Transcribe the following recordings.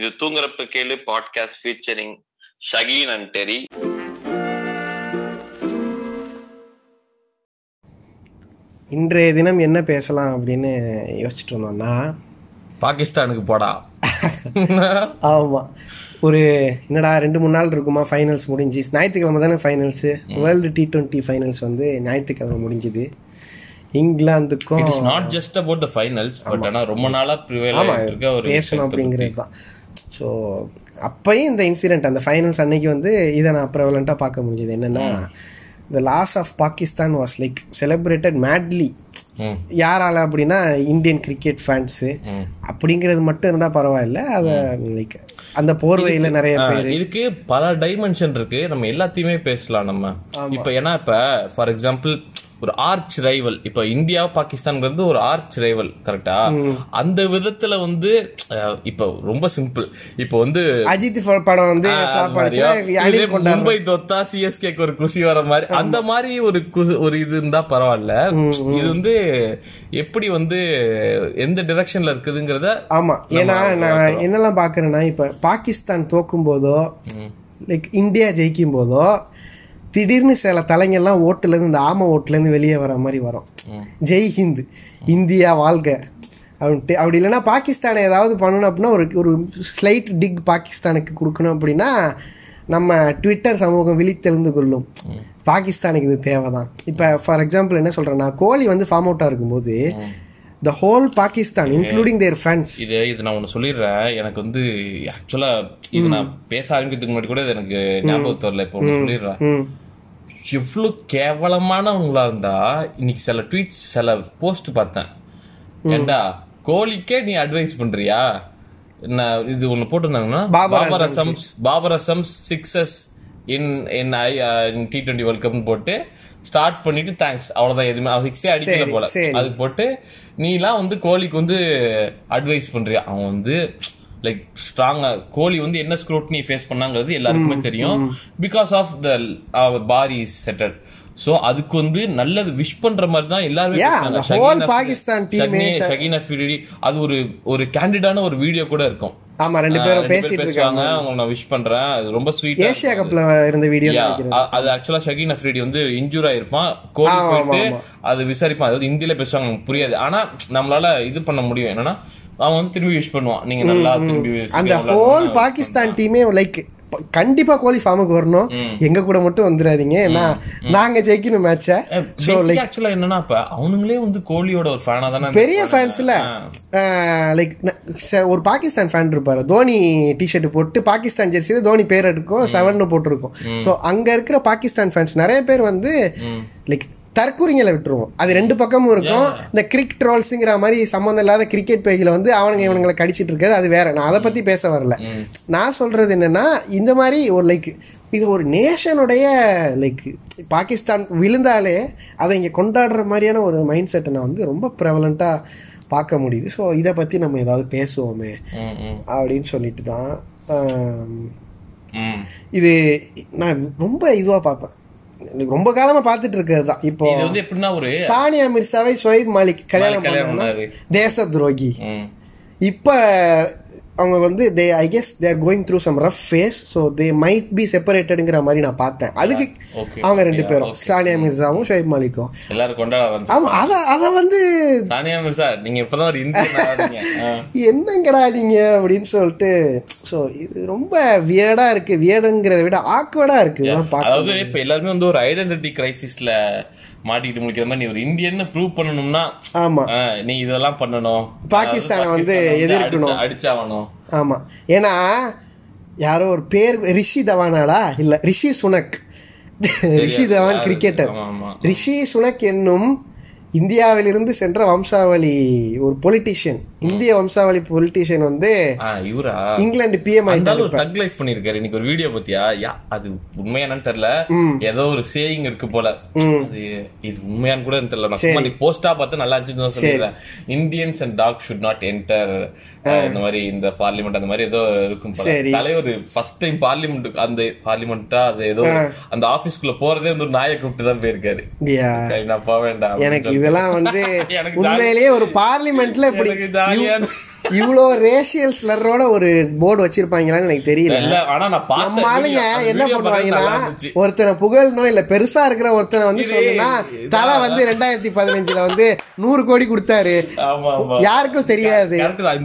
இது தூங்குறப்ப கேளு podcast featuring Shaheen and Terry. இன்றைய தினம் என்ன பேசலாம் அப்படின்னு யோசிச்சுட்டு இருந்தோம்னா பாகிஸ்தானுக்கு போடா. ஆமாம் ஒரு என்னடா ரெண்டு மூணு நாள் இருக்குமா ஃபைனல்ஸ் முடிஞ்சு? ஞாயிற்றுக்கிழமை தானே finals world T twenty finals வந்து ஞாயிற்றுக்கிழமை முடிஞ்சுது. இங்கிலாந்துக்கும் it is not just about the finals but ஆனா ரொம்ப நாளா ப்ரிவேல் ஆமா. ஆயிட்டு இருக்க ஒரு பேசணும் அப்படிங்கிறது தான். ஸோ அப்பயும் இந்த இன்சிடென்ட் அந்த ஃபைனல்ஸ் அன்னைக்கு வந்து இதை நான் ப்ரெவலண்ட்டாக பார்க்க முடிஞ்சது. என்னன்னா the loss of Pakistan was like celebrated madly யாரால அப்படின்னா இந்தியன் கிரிக்கெட் ஃபேன்ஸு. அப்படிங்கிறது மட்டும் இருந்தால் பரவாயில்ல. அதை லைக் அந்த போர்வையில் நிறைய பேர் இதுக்கு பல டைமென்ஷன் இருக்கு. நம்ம எல்லாத்தையுமே பேசலாம் நம்ம. இப்ப ஏன்னா இப்ப ஃபார் எக்ஸாம்பிள் ஒரு ஆர்ச் ரைவல் இப்ப இந்தியா பாகிஸ்தான்ங்கிறது ஒரு ஆர்ச் ரைவல் கரெக்டா அந்த விதத்துல வந்து இப்ப ரொம்ப சிம்பிள் இப்ப வந்து அஜித் படம் வந்து மும்பை தோத்தா சிஎஸ்கேக்கு ஒரு குசி வர மாதிரி. அந்த மாதிரி ஒரு ஒரு இது இருந்தா பரவாயில்ல. இது வந்து எப்படி வந்து எந்த டிரெக்ஷன்ல இருக்குதுங்கிறத ஆமா. ஏன்னா நான் என்னெல்லாம் பாக்குறேன்னா இப்ப பாகிஸ்தான் தோக்கும் போதோ லைக் இந்தியா ஜெயிக்கும் போதோ திடீர்னு சில தலைங்கெல்லாம் ஓட்டுல இருந்து இந்த ஆம ஓட்டுல இருந்து வெளியே வர மாதிரி வரும். ஜெய் ஹிந்த் இந்தியா வாழ்க. அப்படின்ட்டு அப்படி இல்லைன்னா பாகிஸ்தானை ஏதாவது பண்ணணும் அப்படின்னா ஒரு ஒரு ஸ்லைட் டிக் பாகிஸ்தானுக்கு கொடுக்கணும் அப்படின்னா நம்ம ட்விட்டர் சமூகம் விழித்தெழுந்து கொள்ளும். பாகிஸ்தானுக்கு இது தேவைதான். இப்போ ஃபார் எக்ஸாம்பிள் என்ன சொல்றேன்னா கோலி வந்து ஃபார்ம் அவுட்டாக இருக்கும்போது the whole Pakistan including their fans இது இது நான் ஒண்ணு சொல்லிடுறேன். எனக்கு வந்து ஆக்சுவலா இது நான் பேச ஆரம்பிக்கிறதுக்கு முன்னாடி கூட எனக்கு ஞாபகம் வரல. இப்போ ஒண்ணு சொல்லிடுறேன். ம் எவ்வளவு கேவலமானவங்களா இருந்தா இன்னைக்கு சில ட்வீட்ஸ் சில போஸ்ட் பார்த்தேன். ஏண்டா கோலிக்கே நீ அட்வைஸ் பண்றியா? நான் இது ஒண்ணு போட்டிருந்தாங்கன்னா Babar Babar Azam's Babar Azam's sixes in in I T twenty world கப்னு போட்டு ஸ்டார்ட் பண்ணிட்டு தேங்க்ஸ் அவ்வளவுதான் எதுவுமே அவன் சிக்ஸே அடிக்கல போல. அதுக்கு போட்டு நீலாம் வந்து கோலிக்கு வந்து அட்வைஸ் பண்றியா? அவன் வந்து லைக் ஸ்ட்ராங்கா கோலி வந்து என்ன ஸ்க்ரூட்னி ஃபேஸ் பண்ணாங்கிறது எல்லாருக்குமே தெரியும். பிகாஸ் ஆஃப் த பாரி செட்டட் சோ அதுக்கு வந்து நல்லது விஷ் பண்ற மாதிரி தான் எல்லாருமே the whole ஷகீனா ஃபிரிடி அது ஒரு ஒரு கேண்டிடான ஒரு வீடியோ கூட இருக்கும். ஆமா ரெண்டு பேரும் பேசிட்டு இருக்காங்க. அவங்க நான் விஷ் பண்றேன். அது ரொம்ப ஸ்வீட் ஏசியா கப்ல இருந்த வீடியோ அது ஆக்சுவலா ஷகீன் அஃப்ரிடி வந்து இன்ஜூர் ஆயிருப்பான். கோலி போயிட்டு. அது விசாரிப்பான். அதாவது ஹிந்தில பேசுவாங்க புரியாது. ஆனா நம்மளால இது பண்ண முடியும். என்னன்னா அவன் வந்து திரும்பி விஷ் பண்ணுவான். நீங்க நல்லா திரும்பி அந்த ஹோல் பாகிஸ்தான் டீமே லைக் கண்டிப்பா கோலி ஃபார்முக்கு வரணும். எங்க கூட மட்டும் வந்துடாதீங்க. ஏன்னா நாங்க ஜெயிக்கணும் மேட்ச ஸோ லைக் ஆக்சுவலா என்னன்னா இப்ப அவனுங்களே வந்து கோலியோட ஒரு ஃபேனா தானே பெரிய ஃபேன்ஸ்ல லைக் ஒரு பாகிஸ்தான் ஃபேன் இருப்பாரு. தோனி டிஷர்ட் போட்டு பாகிஸ்தான் ஜெர்சியில தோனி பேர் இருக்கும் செவன் போட்டிருக்கும். ஸோ அங்க இருக்கிற பாகிஸ்தான் ஃபேன்ஸ் நிறைய பேர் வந்து லைக் தற்கூரிங்களை விட்டுருவோம். அது ரெண்டு பக்கமும் இருக்கும். இந்த கிரிக் ட்ரோல்ஸுங்கிற மாதிரி சம்மந்தம் இல்லாத கிரிக்கெட் பேஜில் வந்து அவனுங்க இவனுங்களை கடிச்சிட்டு இருக்காது அது வேற. நான் அதை பத்தி பேச வரல. நான் சொல்றது என்னன்னா இந்த மாதிரி ஒரு லைக் இது ஒரு நேஷனுடைய லைக் பாகிஸ்தான் விழுந்தாலே அதை இங்கே கொண்டாடுற மாதிரியான ஒரு மைண்ட் செட்டை நான் வந்து ரொம்ப ப்ரெவலண்ட்டாக பார்க்க முடியுது. ஸோ இதை பற்றி நம்ம ஏதாவது பேசுவோமே ம், அப்படின்னு சொல்லிட்டு தான். இது நான் ரொம்ப இதுவாக பார்ப்பேன். ரொம்ப காலமாக பார்த்துட்டு இருக்கிறது தான். இப்போ இது வந்து எப்படின்னா ஒரு சானியா மிர்சாவை ஷொயப் மாலிக் கல்யாணம் பண்ணாரு. தேச துரோகி. இப்போ அவங்க வந்து they I guess they're going through some rough phase so they might be செப்பரேட்டடுங்கிற மாதிரி நான் பார்த்தேன். அதுக்கு. அவங்க ரெண்டு பேரும். சானியா மிர்சாவும் ஷொயப் மாலிக்கும். எல்லாரும் கொண்டாட ஆமா அத அத வந்து சானியா மிர்சா நீங்க இப்பதான் ஒரு. என்னங்கடா நீங்க அப்படின்னு சொல்லிட்டு ஸோ இது ரொம்ப வியர்டா இருக்கு. வியர்டுங்கிறத விட ஆக்வர்டா இருக்கு. அதாவது இப்ப எல்லாருமே வந்து ஒரு ஐடென்டிட்டி கிரைசிஸ்ல மாட்டிக்கிட்டு முடிக்கிற மாதிரி நீ ஒரு இந்தியன்னு ப்ரூவ் பண்ணணும்னா ஆமா. நீ இதெல்லாம் பண்ணணும். பாகிஸ்தானை வந்து எதிர்க்கணும். அடிச்சா- அடிச்சாகணும். ஆமா. ஏன்னா யாரோ ஒரு பேர் ரிஷி தவானாடா இல்ல ரிஷி சுனக். ரிஷி தவான்? கிரிக்கெட்டர். ரிஷி சுனக் என்னும் இந்தியாவிலிருந்து சென்ற வம்சாவளி ஒரு பொலிட்டிஷியன் இந்திய வம்சாவளி பொலிட்டிஷியன் வந்து இவரா? இங்கிலாந்து பிஎம் தக் லைஃப் பண்ணிருக்காரு இன்னைக்கு ஒரு வீடியோ பத்தியா யா அது உண்மையா என்னன்னு தெரியல. ஏதோ ஒரு சேயிங் இருக்கு போல. அது இது உண்மையான்னு கூட தெரியல. நான் சும்மா நீ போஸ்டா பார்த்து நல்லா இருந்துச்சுன்னு தான் சொல்லிடுறேன் Indians and dogs should not enter இந்த மாதிரி இந்த பார்லிமெண்ட் அந்த மாதிரி ஏதோ இருக்கும். தலைவர் ஃபர்ஸ்ட் டைம் பார்லிமெண்ட் அந்த பார்லிமெண்டா அது ஏதோ அந்த ஆபீஸ்க்குள்ள போறதே வந்து நாயை கூப்பிட்டு தான் போயிருக்காரு. நான் போக வேண்டாம் எனக்கு. இதெல்லாம் வந்து உண்மையிலேயே ஒரு பார்லிமெண்ட்ல இப்படி இவ்வளோ ரேஷியல் ஸ்லரோட ஒரு போர்டு வச்சிருப்பாங்களான்னு எனக்கு தெரியல. நம்ம ஆளுங்க என்ன பண்ணுவாங்கன்னா. ஒருத்தனை புகழணும் இல்ல பெருசா இருக்கிற ஒருத்தனை வந்து இதான். தலை வந்து ரெண்டாயிரத்தி பதினஞ்சுல வந்து நூறு கோடி கொடுத்தாரு. யாருக்கும் தெரியாது.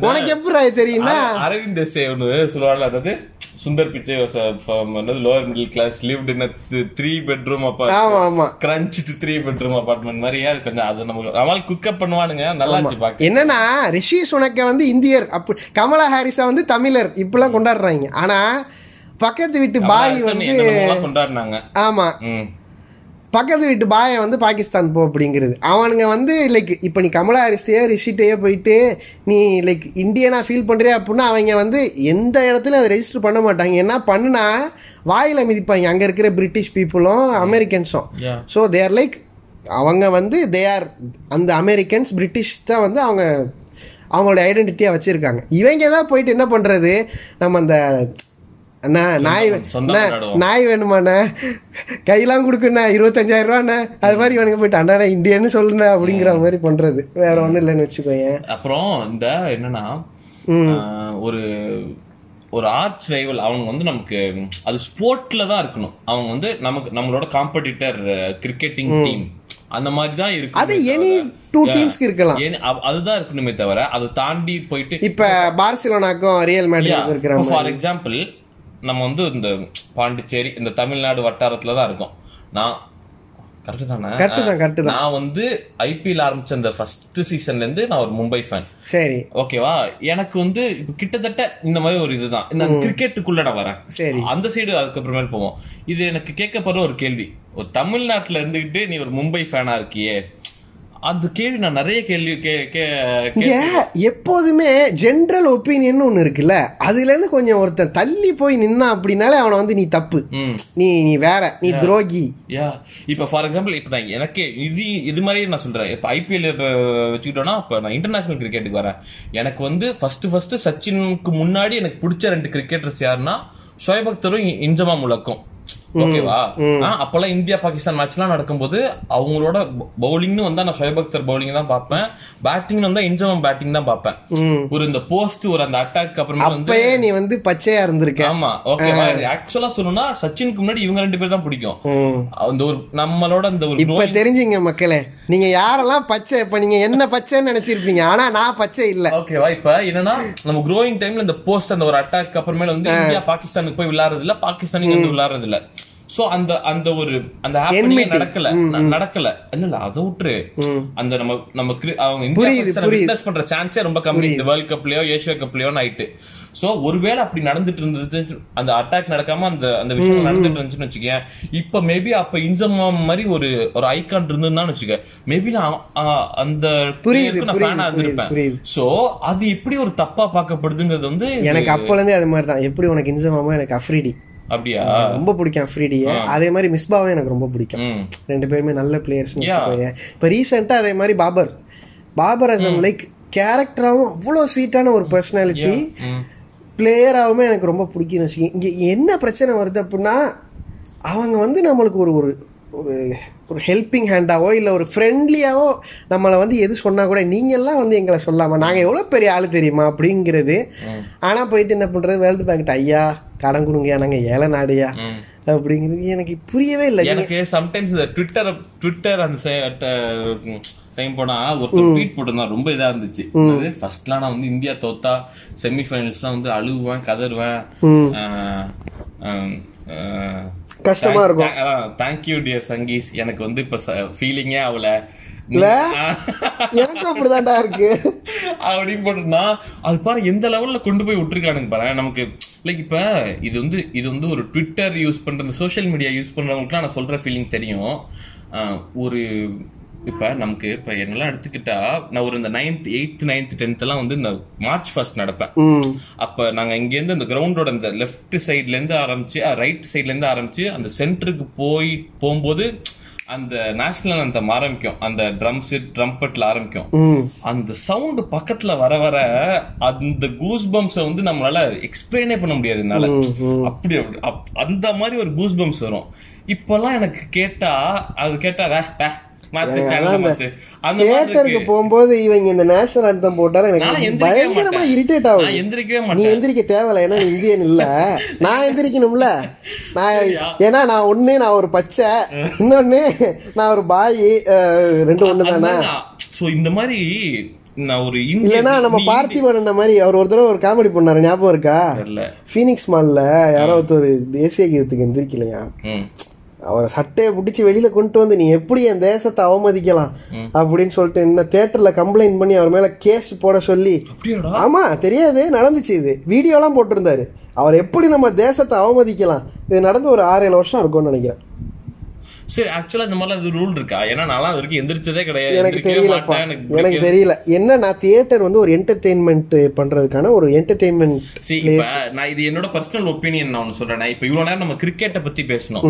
உனக்கு எப்படி தெரியும்னா? அர- அரவிந்த் ஒண்ணு சொல்லுவாள் அதாவது Sundar Pichai lower middle class lived in three bedroom ஆமா கிரன்ச் த்ரீ பெட்ரூம் அபார்ட்மெண்ட் மாதிரியே அது கொஞ்சம் அது நமக்கு நம்மளால குக்கப் பண்ணுவானுங்க. நல்லா இருந்துச்சு பாக்க. என்னன்னா ரிஷி சுனக்க வந்து இந்தியர். அப்ப கமலா ஹாரிஸா வந்து தமிழர். இப்பெல்லாம் கொண்டாடுறாங்க. ஆனா பக்கத்து வீட்டு பாய் வந்து கொண்டாடினாங்க. ஆமா. பக்கத்து வீட்டு பாயை வந்து பாகிஸ்தான் போ அப்படிங்கிறது. அவனுங்க வந்து லைக் இப்போ நீ கமலா ஹாரிஸ்டையோ ரிஷிட்டையோ போயிட்டு நீ லைக் இந்தியனா ஃபீல் பண்றியா அப்படின்னா அவங்க வந்து எந்த இடத்துலையும் அதை ரெஜிஸ்டர் பண்ண மாட்டாங்க. என்ன பண்ணுனா வாயில மிதிப்பாங்க. அங்க இருக்கிற பிரிட்டிஷ் பீப்புளும் அமெரிக்கன்ஸும். ஸோ தேர் லைக் அவங்க வந்து தே ஆர் அந்த அமெரிக்கன்ஸ் பிரிட்டிஷ் தான் வந்து அவங்க அவங்களோட ஐடென்டிட்டியாக வச்சுருக்காங்க. இவங்க தான் போயிட்டு என்ன பண்ணுறது நம்ம அந்த அண்ணா நாய். நாய் வேணுமாண்ணே? கையெல்லாம் கொடுக்குண்ணே இருபத்தஞ்சாயிரம் ரூபாண்ணே அது மாதிரி இவனுக்கு போயிட்டு அண்ணா இந்தியன்னு சொல்லுண்ணே அப்படிங்கிற மாதிரி பண்றது. வேற ஒன்றும் இல்லைன்னு வச்சுக்கோங்க அப்புறம் இந்த என்னன்னா ஒரு ஒரு ஆர்ச் ரைவல் அவங்க வந்து நமக்கு அது ஸ்போர்ட்ல தான் இருக்கணும். அவங்க வந்து நமக்கு நம்மளோட காம்படிட்டர் கிரிக்கெட்டிங் டீம் அந்த மாதிரி தான் இருக்கு அது எனி டூ டீம்ஸ்க்கு இருக்கலாம். அதுதான் இருக்கணுமே தவிர அதை தாண்டி போயிட்டு இப்ப பார்சிலோனாக்கும் ரியல் மேட்ரிட் இருக்கிற ஃபார் எக்ஸாம்பிள் நம்ம வந்து இந்த பாண்டிச்சேரி இந்த தமிழ்நாடு வட்டாரத்துல தான் இருக்கோம். நான் கரெக்ட் தானே? கரெக்டு தான் நான் வந்து ஐபிஎல் ஆரம்பிச்ச அந்த ஃபர்ஸ்ட் சீசன்ல இருந்து நான் ஒரு மும்பை ஃபேன் சரி. ஓகேவா எனக்கு வந்து இப்ப கிட்டத்தட்ட இந்த மாதிரி ஒரு இதுதான். நான் கிரிக்கெட்டுக்குள்ள நான் வரேன். சரி. அந்த சைடு அதுக்கப்புறமேல் போவோம். இது எனக்கு கேட்கப்படுற ஒரு கேள்வி. ஒரு தமிழ்நாட்டுல இருந்துகிட்டு நீ ஒரு மும்பை ஃபேனா இருக்கியே? அந்த கேள்வி நான் நிறைய கேள்வி கே கே- இங்க எப்போதுமே ஜென்ரல் ஒப்பீனியன் ஒண்ணு இருக்குல்ல? அதுல இருந்து கொஞ்சம் ஒருத்தன் தள்ளி போய் நின்னா அப்படின்னாலே அவனை வந்து நீ தப்பு. நீ நீ வேற நீ துரோகி. யா இப்ப ஃபார் எக்ஸாம்பிள் இப்ப நான் எனக்கு இது இது மாதிரி நான் சொல்றேன். இப்ப ஐபிஎல் வச்சுக்கிட்டோம்னா இப்ப நான் இன்டர்நேஷனல் கிரிக்கெட்டுக்கு வரேன். எனக்கு வந்து ஃபர்ஸ்ட் ஃபர்ஸ்ட் சச்சினுக்கு முன்னாடி எனக்கு பிடிச்ச ரெண்டு கிரிக்கெட்டர்ஸ் யாருன்னா ஷோயப் அக்தரும் இன்ஜமா முழக்கம். ஓகேவா? அப்பெல்லாம் இந்தியா பாகிஸ்தான் மேட்ச்லாம் நடக்கும்போது அவங்களோட பவுலிங்னு வந்தா நான் ஷோயப் அக்தர் பவுலிங் தான் பார்ப்பேன். பேட்டிங் வந்தா இன்ஜமா பேட்டிங் தான் பார்ப்பேன். ஒரு இந்த போஸ்ட் ஒரு அந்த அட்டாக் அப்புறமா வந்து நீ வந்து பச்சையா இருந்திருக்க. ஆமா ஓகேவா ஆக்சுவலா சொல்லணும்னா சச்சினுக்கு முன்னாடி இவங்க ரெண்டு பேர் தான் பிடிக்கும். அந்த ஒரு நம்மளோட அந்த ஒரு இப்ப தெரிஞ்சுங்க மக்களே நீங்க யாரெல்லாம் பச்சை இப்ப நீங்க என்ன பச்சைன்னு நினைச்சிருப்பீங்க? ஆனா நான் பச்சை இல்ல. ஓகேவா இப்ப என்னன்னா நம்ம க்ரோயிங் டைம்ல இந்த போஸ்ட் அந்த ஒரு அட்டாக் அப்புறமேல வந்து இந்தியா பாகிஸ்தானுக்கு போய் விளையாடுறது இல்ல பாகிஸ்தான் இங்க வந்து விளையாடுறது இல்ல சோ அந்த அந்த ஒரு அந்த ஹாப்பனிங் நடக்கல. நடக்கல. இல்ல இல்ல அதை விட்டுரு. அந்த நம்ம நம்ம அவங்க இந்தியா பண்ற சான்ஸே ரொம்ப கம்மி. இந்த வேர்ல்ட் கப்லயோ ஏசியா கப்லயோ ஆயிட்டு சோ ஒருவேளை அப்படி நடந்துட்டு இருந்தது அந்த அட்டாக் நடக்காம அந்த அந்த விஷயம் நடந்துட்டு இருந்துச்சுன்னு வச்சுக்கேன். இப்ப மேபி அப்ப இன்ஜமா மாதிரி ஒரு ஒரு ஐகான் இருந்ததுன்னு வச்சுக்க மேபி நான் அந்த நான் ஃபேனா இருந்திருப்பேன். சோ அது எப்படி ஒரு தப்பா பார்க்கப்படுதுங்கிறது வந்து எனக்கு அப்பல இருந்தே அது மாதிரி தான் எப்படி உனக்கு இன்சமாமா எனக்கு அஃப்ரிடி அப்படியா? ரொம்ப பிடிக்கும் அஃப்ரிடிய அதே மாதிரி மிஸ்பாவும் எனக்கு ரொம்ப பிடிக்கும். ரெண்டு பேருமே நல்ல பிளேயர்ஸ். இப்போ ரீசெண்டா அதே மாதிரி பாபர். பாபர் அசம் லைக் கேரக்டராகவும் அவ்வளோ ஸ்வீட்டான ஒரு பர்சனாலிட்டி பிளேயராகவுமே எனக்கு ரொம்ப பிடிக்கும்னு வச்சுக்கோங்க இங்கே என்ன பிரச்சனை வருது அப்படின்னா அவங்க வந்து நம்மளுக்கு ஒரு ஒரு ஒரு ஒரு ஹெல்பிங் ஹேண்டாவோ இல்லை ஒரு ஃப்ரெண்ட்லியாவோ நம்மளை வந்து எது சொன்னால் கூட நீங்கள்லாம் வந்து எங்களை சொல்லாமா நாங்கள் எவ்வளோ பெரிய ஆள் தெரியுமா? அப்படிங்கிறது. ஆனால் போயிட்டு என்ன பண்ணுறது வேர்ல்டு பேங்க்ட்ட ஐயா கடன் கொடுங்க நாங்கள் ஏழை நாடுயா. அப்படிங்கிறது எனக்கு புரியவே இல்லை. எனக்கு சம்டைம்ஸ் இந்த ட்விட்டர் ட்விட்டர் அந்த டைம் போனா ஒருத்தர் ட்வீட் போட்டிருந்தா ரொம்ப இதா இருந்துச்சு. ஃபர்ஸ்ட்லாம் நான் வந்து இந்தியா தோத்தா செமி ஃபைனல்ஸ்லாம் வந்து அழுவேன் கதறுவேன். கஷ்டமா இருக்கும். தேங்க்யூ டியர் சங்கீஸ் எனக்கு வந்து இப்ப ஃபீலிங்கே இல்ல? எனக்கும் அப்படிதான்டா இருக்கு. அப்படின்னு போட்டுனா அது பாரு எந்த லெவல்ல கொண்டு போய் விட்டுருக்கானுங்க பாரு. நமக்கு லைக் இப்ப இது வந்து இது வந்து ஒரு ட்விட்டர் யூஸ் பண்ற சோஷியல் மீடியா யூஸ் பண்றவங்களுக்குலாம் நான் சொல்ற ஃபீலிங் தெரியும். ஒரு இப்ப நமக்கு இப்ப என்னெல்லாம் எடுத்துக்கிட்டா நான் ஒரு இந்த நைன்த் எயித் நைன்த் டென்த் எல்லாம் வந்து இந்த மார்ச் ஃபர்ஸ்ட் நடப்பேன். அப்ப நாங்க இங்க இருந்து அந்த கிரவுண்டோட இந்த லெஃப்ட் சைடுல இருந்து ஆரம்பிச்சு ரைட் சைடுல இருந்து ஆரம்பிச்சு அந்த சென்டருக்கு போய் போகும்போது அந்த நேஷனல் அந்த ஆரம்பிக்கும். அந்த ட்ரம்ஸ் ட்ரம்பட்ல ஆரம்பிக்கும். அந்த சவுண்ட் பக்கத்துல வர வர அந்த கூஸ் பம்ப்ஸ வந்து நம்மளால எக்ஸ்பிளைனே பண்ண முடியாது என்னால. அப்படி அப்படி அப்- அந்த மாதிரி ஒரு கூஸ் பம்ப்ஸ் வரும். இப்பெல்லாம் எனக்கு கேட்டா அது கேட்டா வே, தியேட்டருக்கு. போகும்போது இவங்க இந்த நேஷனல் அர்த்தம் போட்டாலும் எனக்கு பயங்கரமா. இரிட்டேட் ஆகுது. எந்திரிக்கவே நீ எந்திரிக்க தேவையில்ல ஏன்னா நீ இந்தியன் இல்ல. நான் எந்திரிக்கணும்ல. நான் ஏன்னா நான் ஒண்ணு நான் ஒரு பச்சை. இன்னொன்னு நான் ஒரு பாய் ரெண்டு ஒண்ணு தானே சோ இந்த மாதிரி ஒரு இல்லனா நம்ம நீ பார்த்திபன் அண்ணன் மாதிரி அவர் ஒரு தடவை ஒரு காமெடி பண்ணாரு. ஞாபகம் இருக்கா. ஃபீனிக்ஸ் மால்ல யாரோ ஒருத்தர் தேசிய கீதத்துக்கு எந்திரிக்கலையா. அவரை சட்டையை பிடிச்சி வெளியில கொண்டு வந்து நீ எப்படி என் தேசத்தை அவமதிக்கலாம்? அப்படின்னு சொல்லிட்டு இன்னும் தியேட்டர்ல கம்ப்ளைண்ட் பண்ணி அவர் மேல கேஸ் போட சொல்லி ஆமா தெரியாது நடந்துச்சு இது. வீடியோலாம் போட்டிருந்தாரு. அவர் எப்படி நம்ம தேசத்தை அவமதிக்கலாம்? இது நடந்து ஒரு ஆறு ஏழு வருஷம் இருக்கும்னு நினைக்கிறேன். சரி ஆக்சுவலா இந்த மாதிரிலாம் இது ரூல் இருக்கா? ஏன்னா நான் அது வரைக்கும் எந்திரிச்சதே கிடையாது. எனக்கு மாட்டேன், எனக்கு தெரியல. என்ன நான் தியேட்டர் வந்து ஒரு என்டர்டெயின்மெண்ட் பண்றதுக்கான ஒரு என்டர்டெயின்மெண்ட் See, இப்ப நான் இது என்னோட பர்சனல் ஒப்பீனியன் நான் ஒன்னு சொல்றேன். இப்ப இவ்வளவு நேரம் நம்ம கிரிக்கெட்ட பத்தி பேசணும்.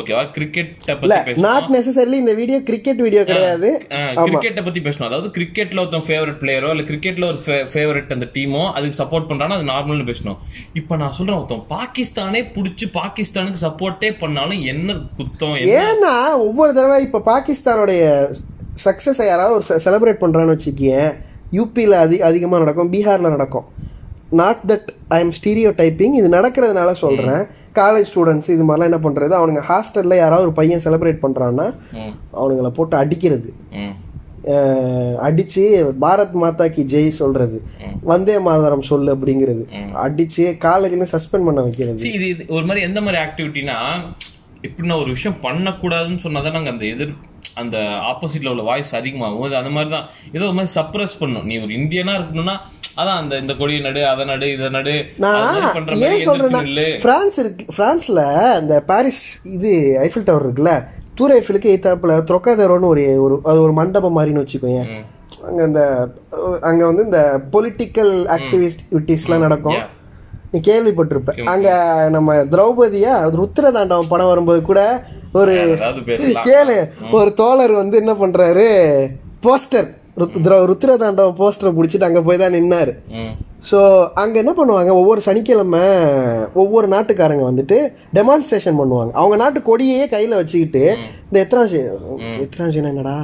ஓகேவா கிரிக்கெட்ட பத்தி நாட் நெசசரிலி இந்த வீடியோ கிரிக்கெட் வீடியோ கிடையாது. கிரிக்கெட்ட பத்தி பேசணும். அதாவது கிரிக்கெட்ல ஒருத்தன் ஃபேவரட் பிளேயரோ இல்ல கிரிக்கெட்ல ஒரு ஃபேவரட் அந்த டீமோ அதுக்கு சப்போர்ட் பண்றானோ அது நார்மல்னு பேசணும். இப்ப நான் சொல்றேன் ஒருத்தன் பாகிஸ்தானே புடிச்சு பாகிஸ்தானுக்கு சப்போர்ட்டே பண்ணாலும் என்ன குத்தம் என்ன ஏன்னா ஒவ்வொரு தடவை இப்ப பாகிஸ்தானுடைய சக்சஸ் யாராவது ஒரு செலிப்ரேட் பண்றான்னு வச்சுக்கேன் யூபியில் அதி அதிகமா நடக்கும் பீகார்ல நடக்கும். Not that I am stereotyping இது நடக்கிறதுனால சொல்றேன். காலேஜ் ஸ்டூடெண்ட்ஸ் இது மாதிரிலாம் என்ன பண்றது? அவனுங்க ஹாஸ்டல்ல யாராவது ஒரு பையன் செலிப்ரேட் பண்றான்னா ம், அவனுங்கள போட்டு அடிக்கிறது. அடிச்சு பாரத் மாதா கி ஜெய் சொல்றது. வந்தே மாதரம் சொல்லு அப்படிங்கிறது. அடிச்சு காலேஜ்ல சஸ்பெண்ட் பண்ண வைக்கிறது. இது ஒரு மாதிரி எந்த மாதிரி ஆக்டிவிட்டினா எப்படின்னா ஒரு விஷயம் பண்ணக்கூடாதுன்னு சொன்னாதான் நாங்க அந்த எதிர் அந்த ஆப்போசிட்ல உள்ள வாய்ஸ் அதிகமாகும். அது அந்த மாதிரி தான் ஏதோ ஒரு மாதிரி சப்ரஸ் பண்ணும். நீ ஒரு இந்தியனா இருக்கணும்னா அதான் அந்த இந்த கொடியை நடு அதை நடு இதை நடு நான் பண்ற மாதிரி பிரான்ஸ் இருக்கு பிரான்ஸ்ல இந்த பாரிஸ் இது ஐஃபில் டவர் இருக்குல்ல தூர் ஐஃபிலுக்கு எய்த்தாப்புல த்ரொக்காதரோன்னு ஒரு ஒரு அது ஒரு மண்டபம் மாதிரின்னு வச்சுக்கோங்க. அங்க இந்த அங்க வந்து இந்த பொலிட்டிக்கல் ஆக்டிவிட்டிஸ்லாம் நடக்கும். நீ கேள்விப்பட்டிருப்ப அங்க நம்ம திரௌபதியா ருத்திர தாண்டவம் படம் வரும்போது கூட ஒரு கேளு. ஒரு தோழர் வந்து என்ன பண்றாரு? போஸ்டர். ருத்திர தாண்டவம் போஸ்டர் பிடிச்சிட்டு அங்க போய் தான் நின்னாரு. ஸோ அங்கே என்ன பண்ணுவாங்க? ஒவ்வொரு சனிக்கிழமை ஒவ்வொரு நாட்டுக்காரங்க வந்துட்டு டெமான்ஸ்ட்ரேஷன் பண்ணுவாங்க. அவங்க நாட்டு கொடியையே கையில் வச்சுக்கிட்டு இந்த எத்தனாசி எத்தனாசினா என்னடா.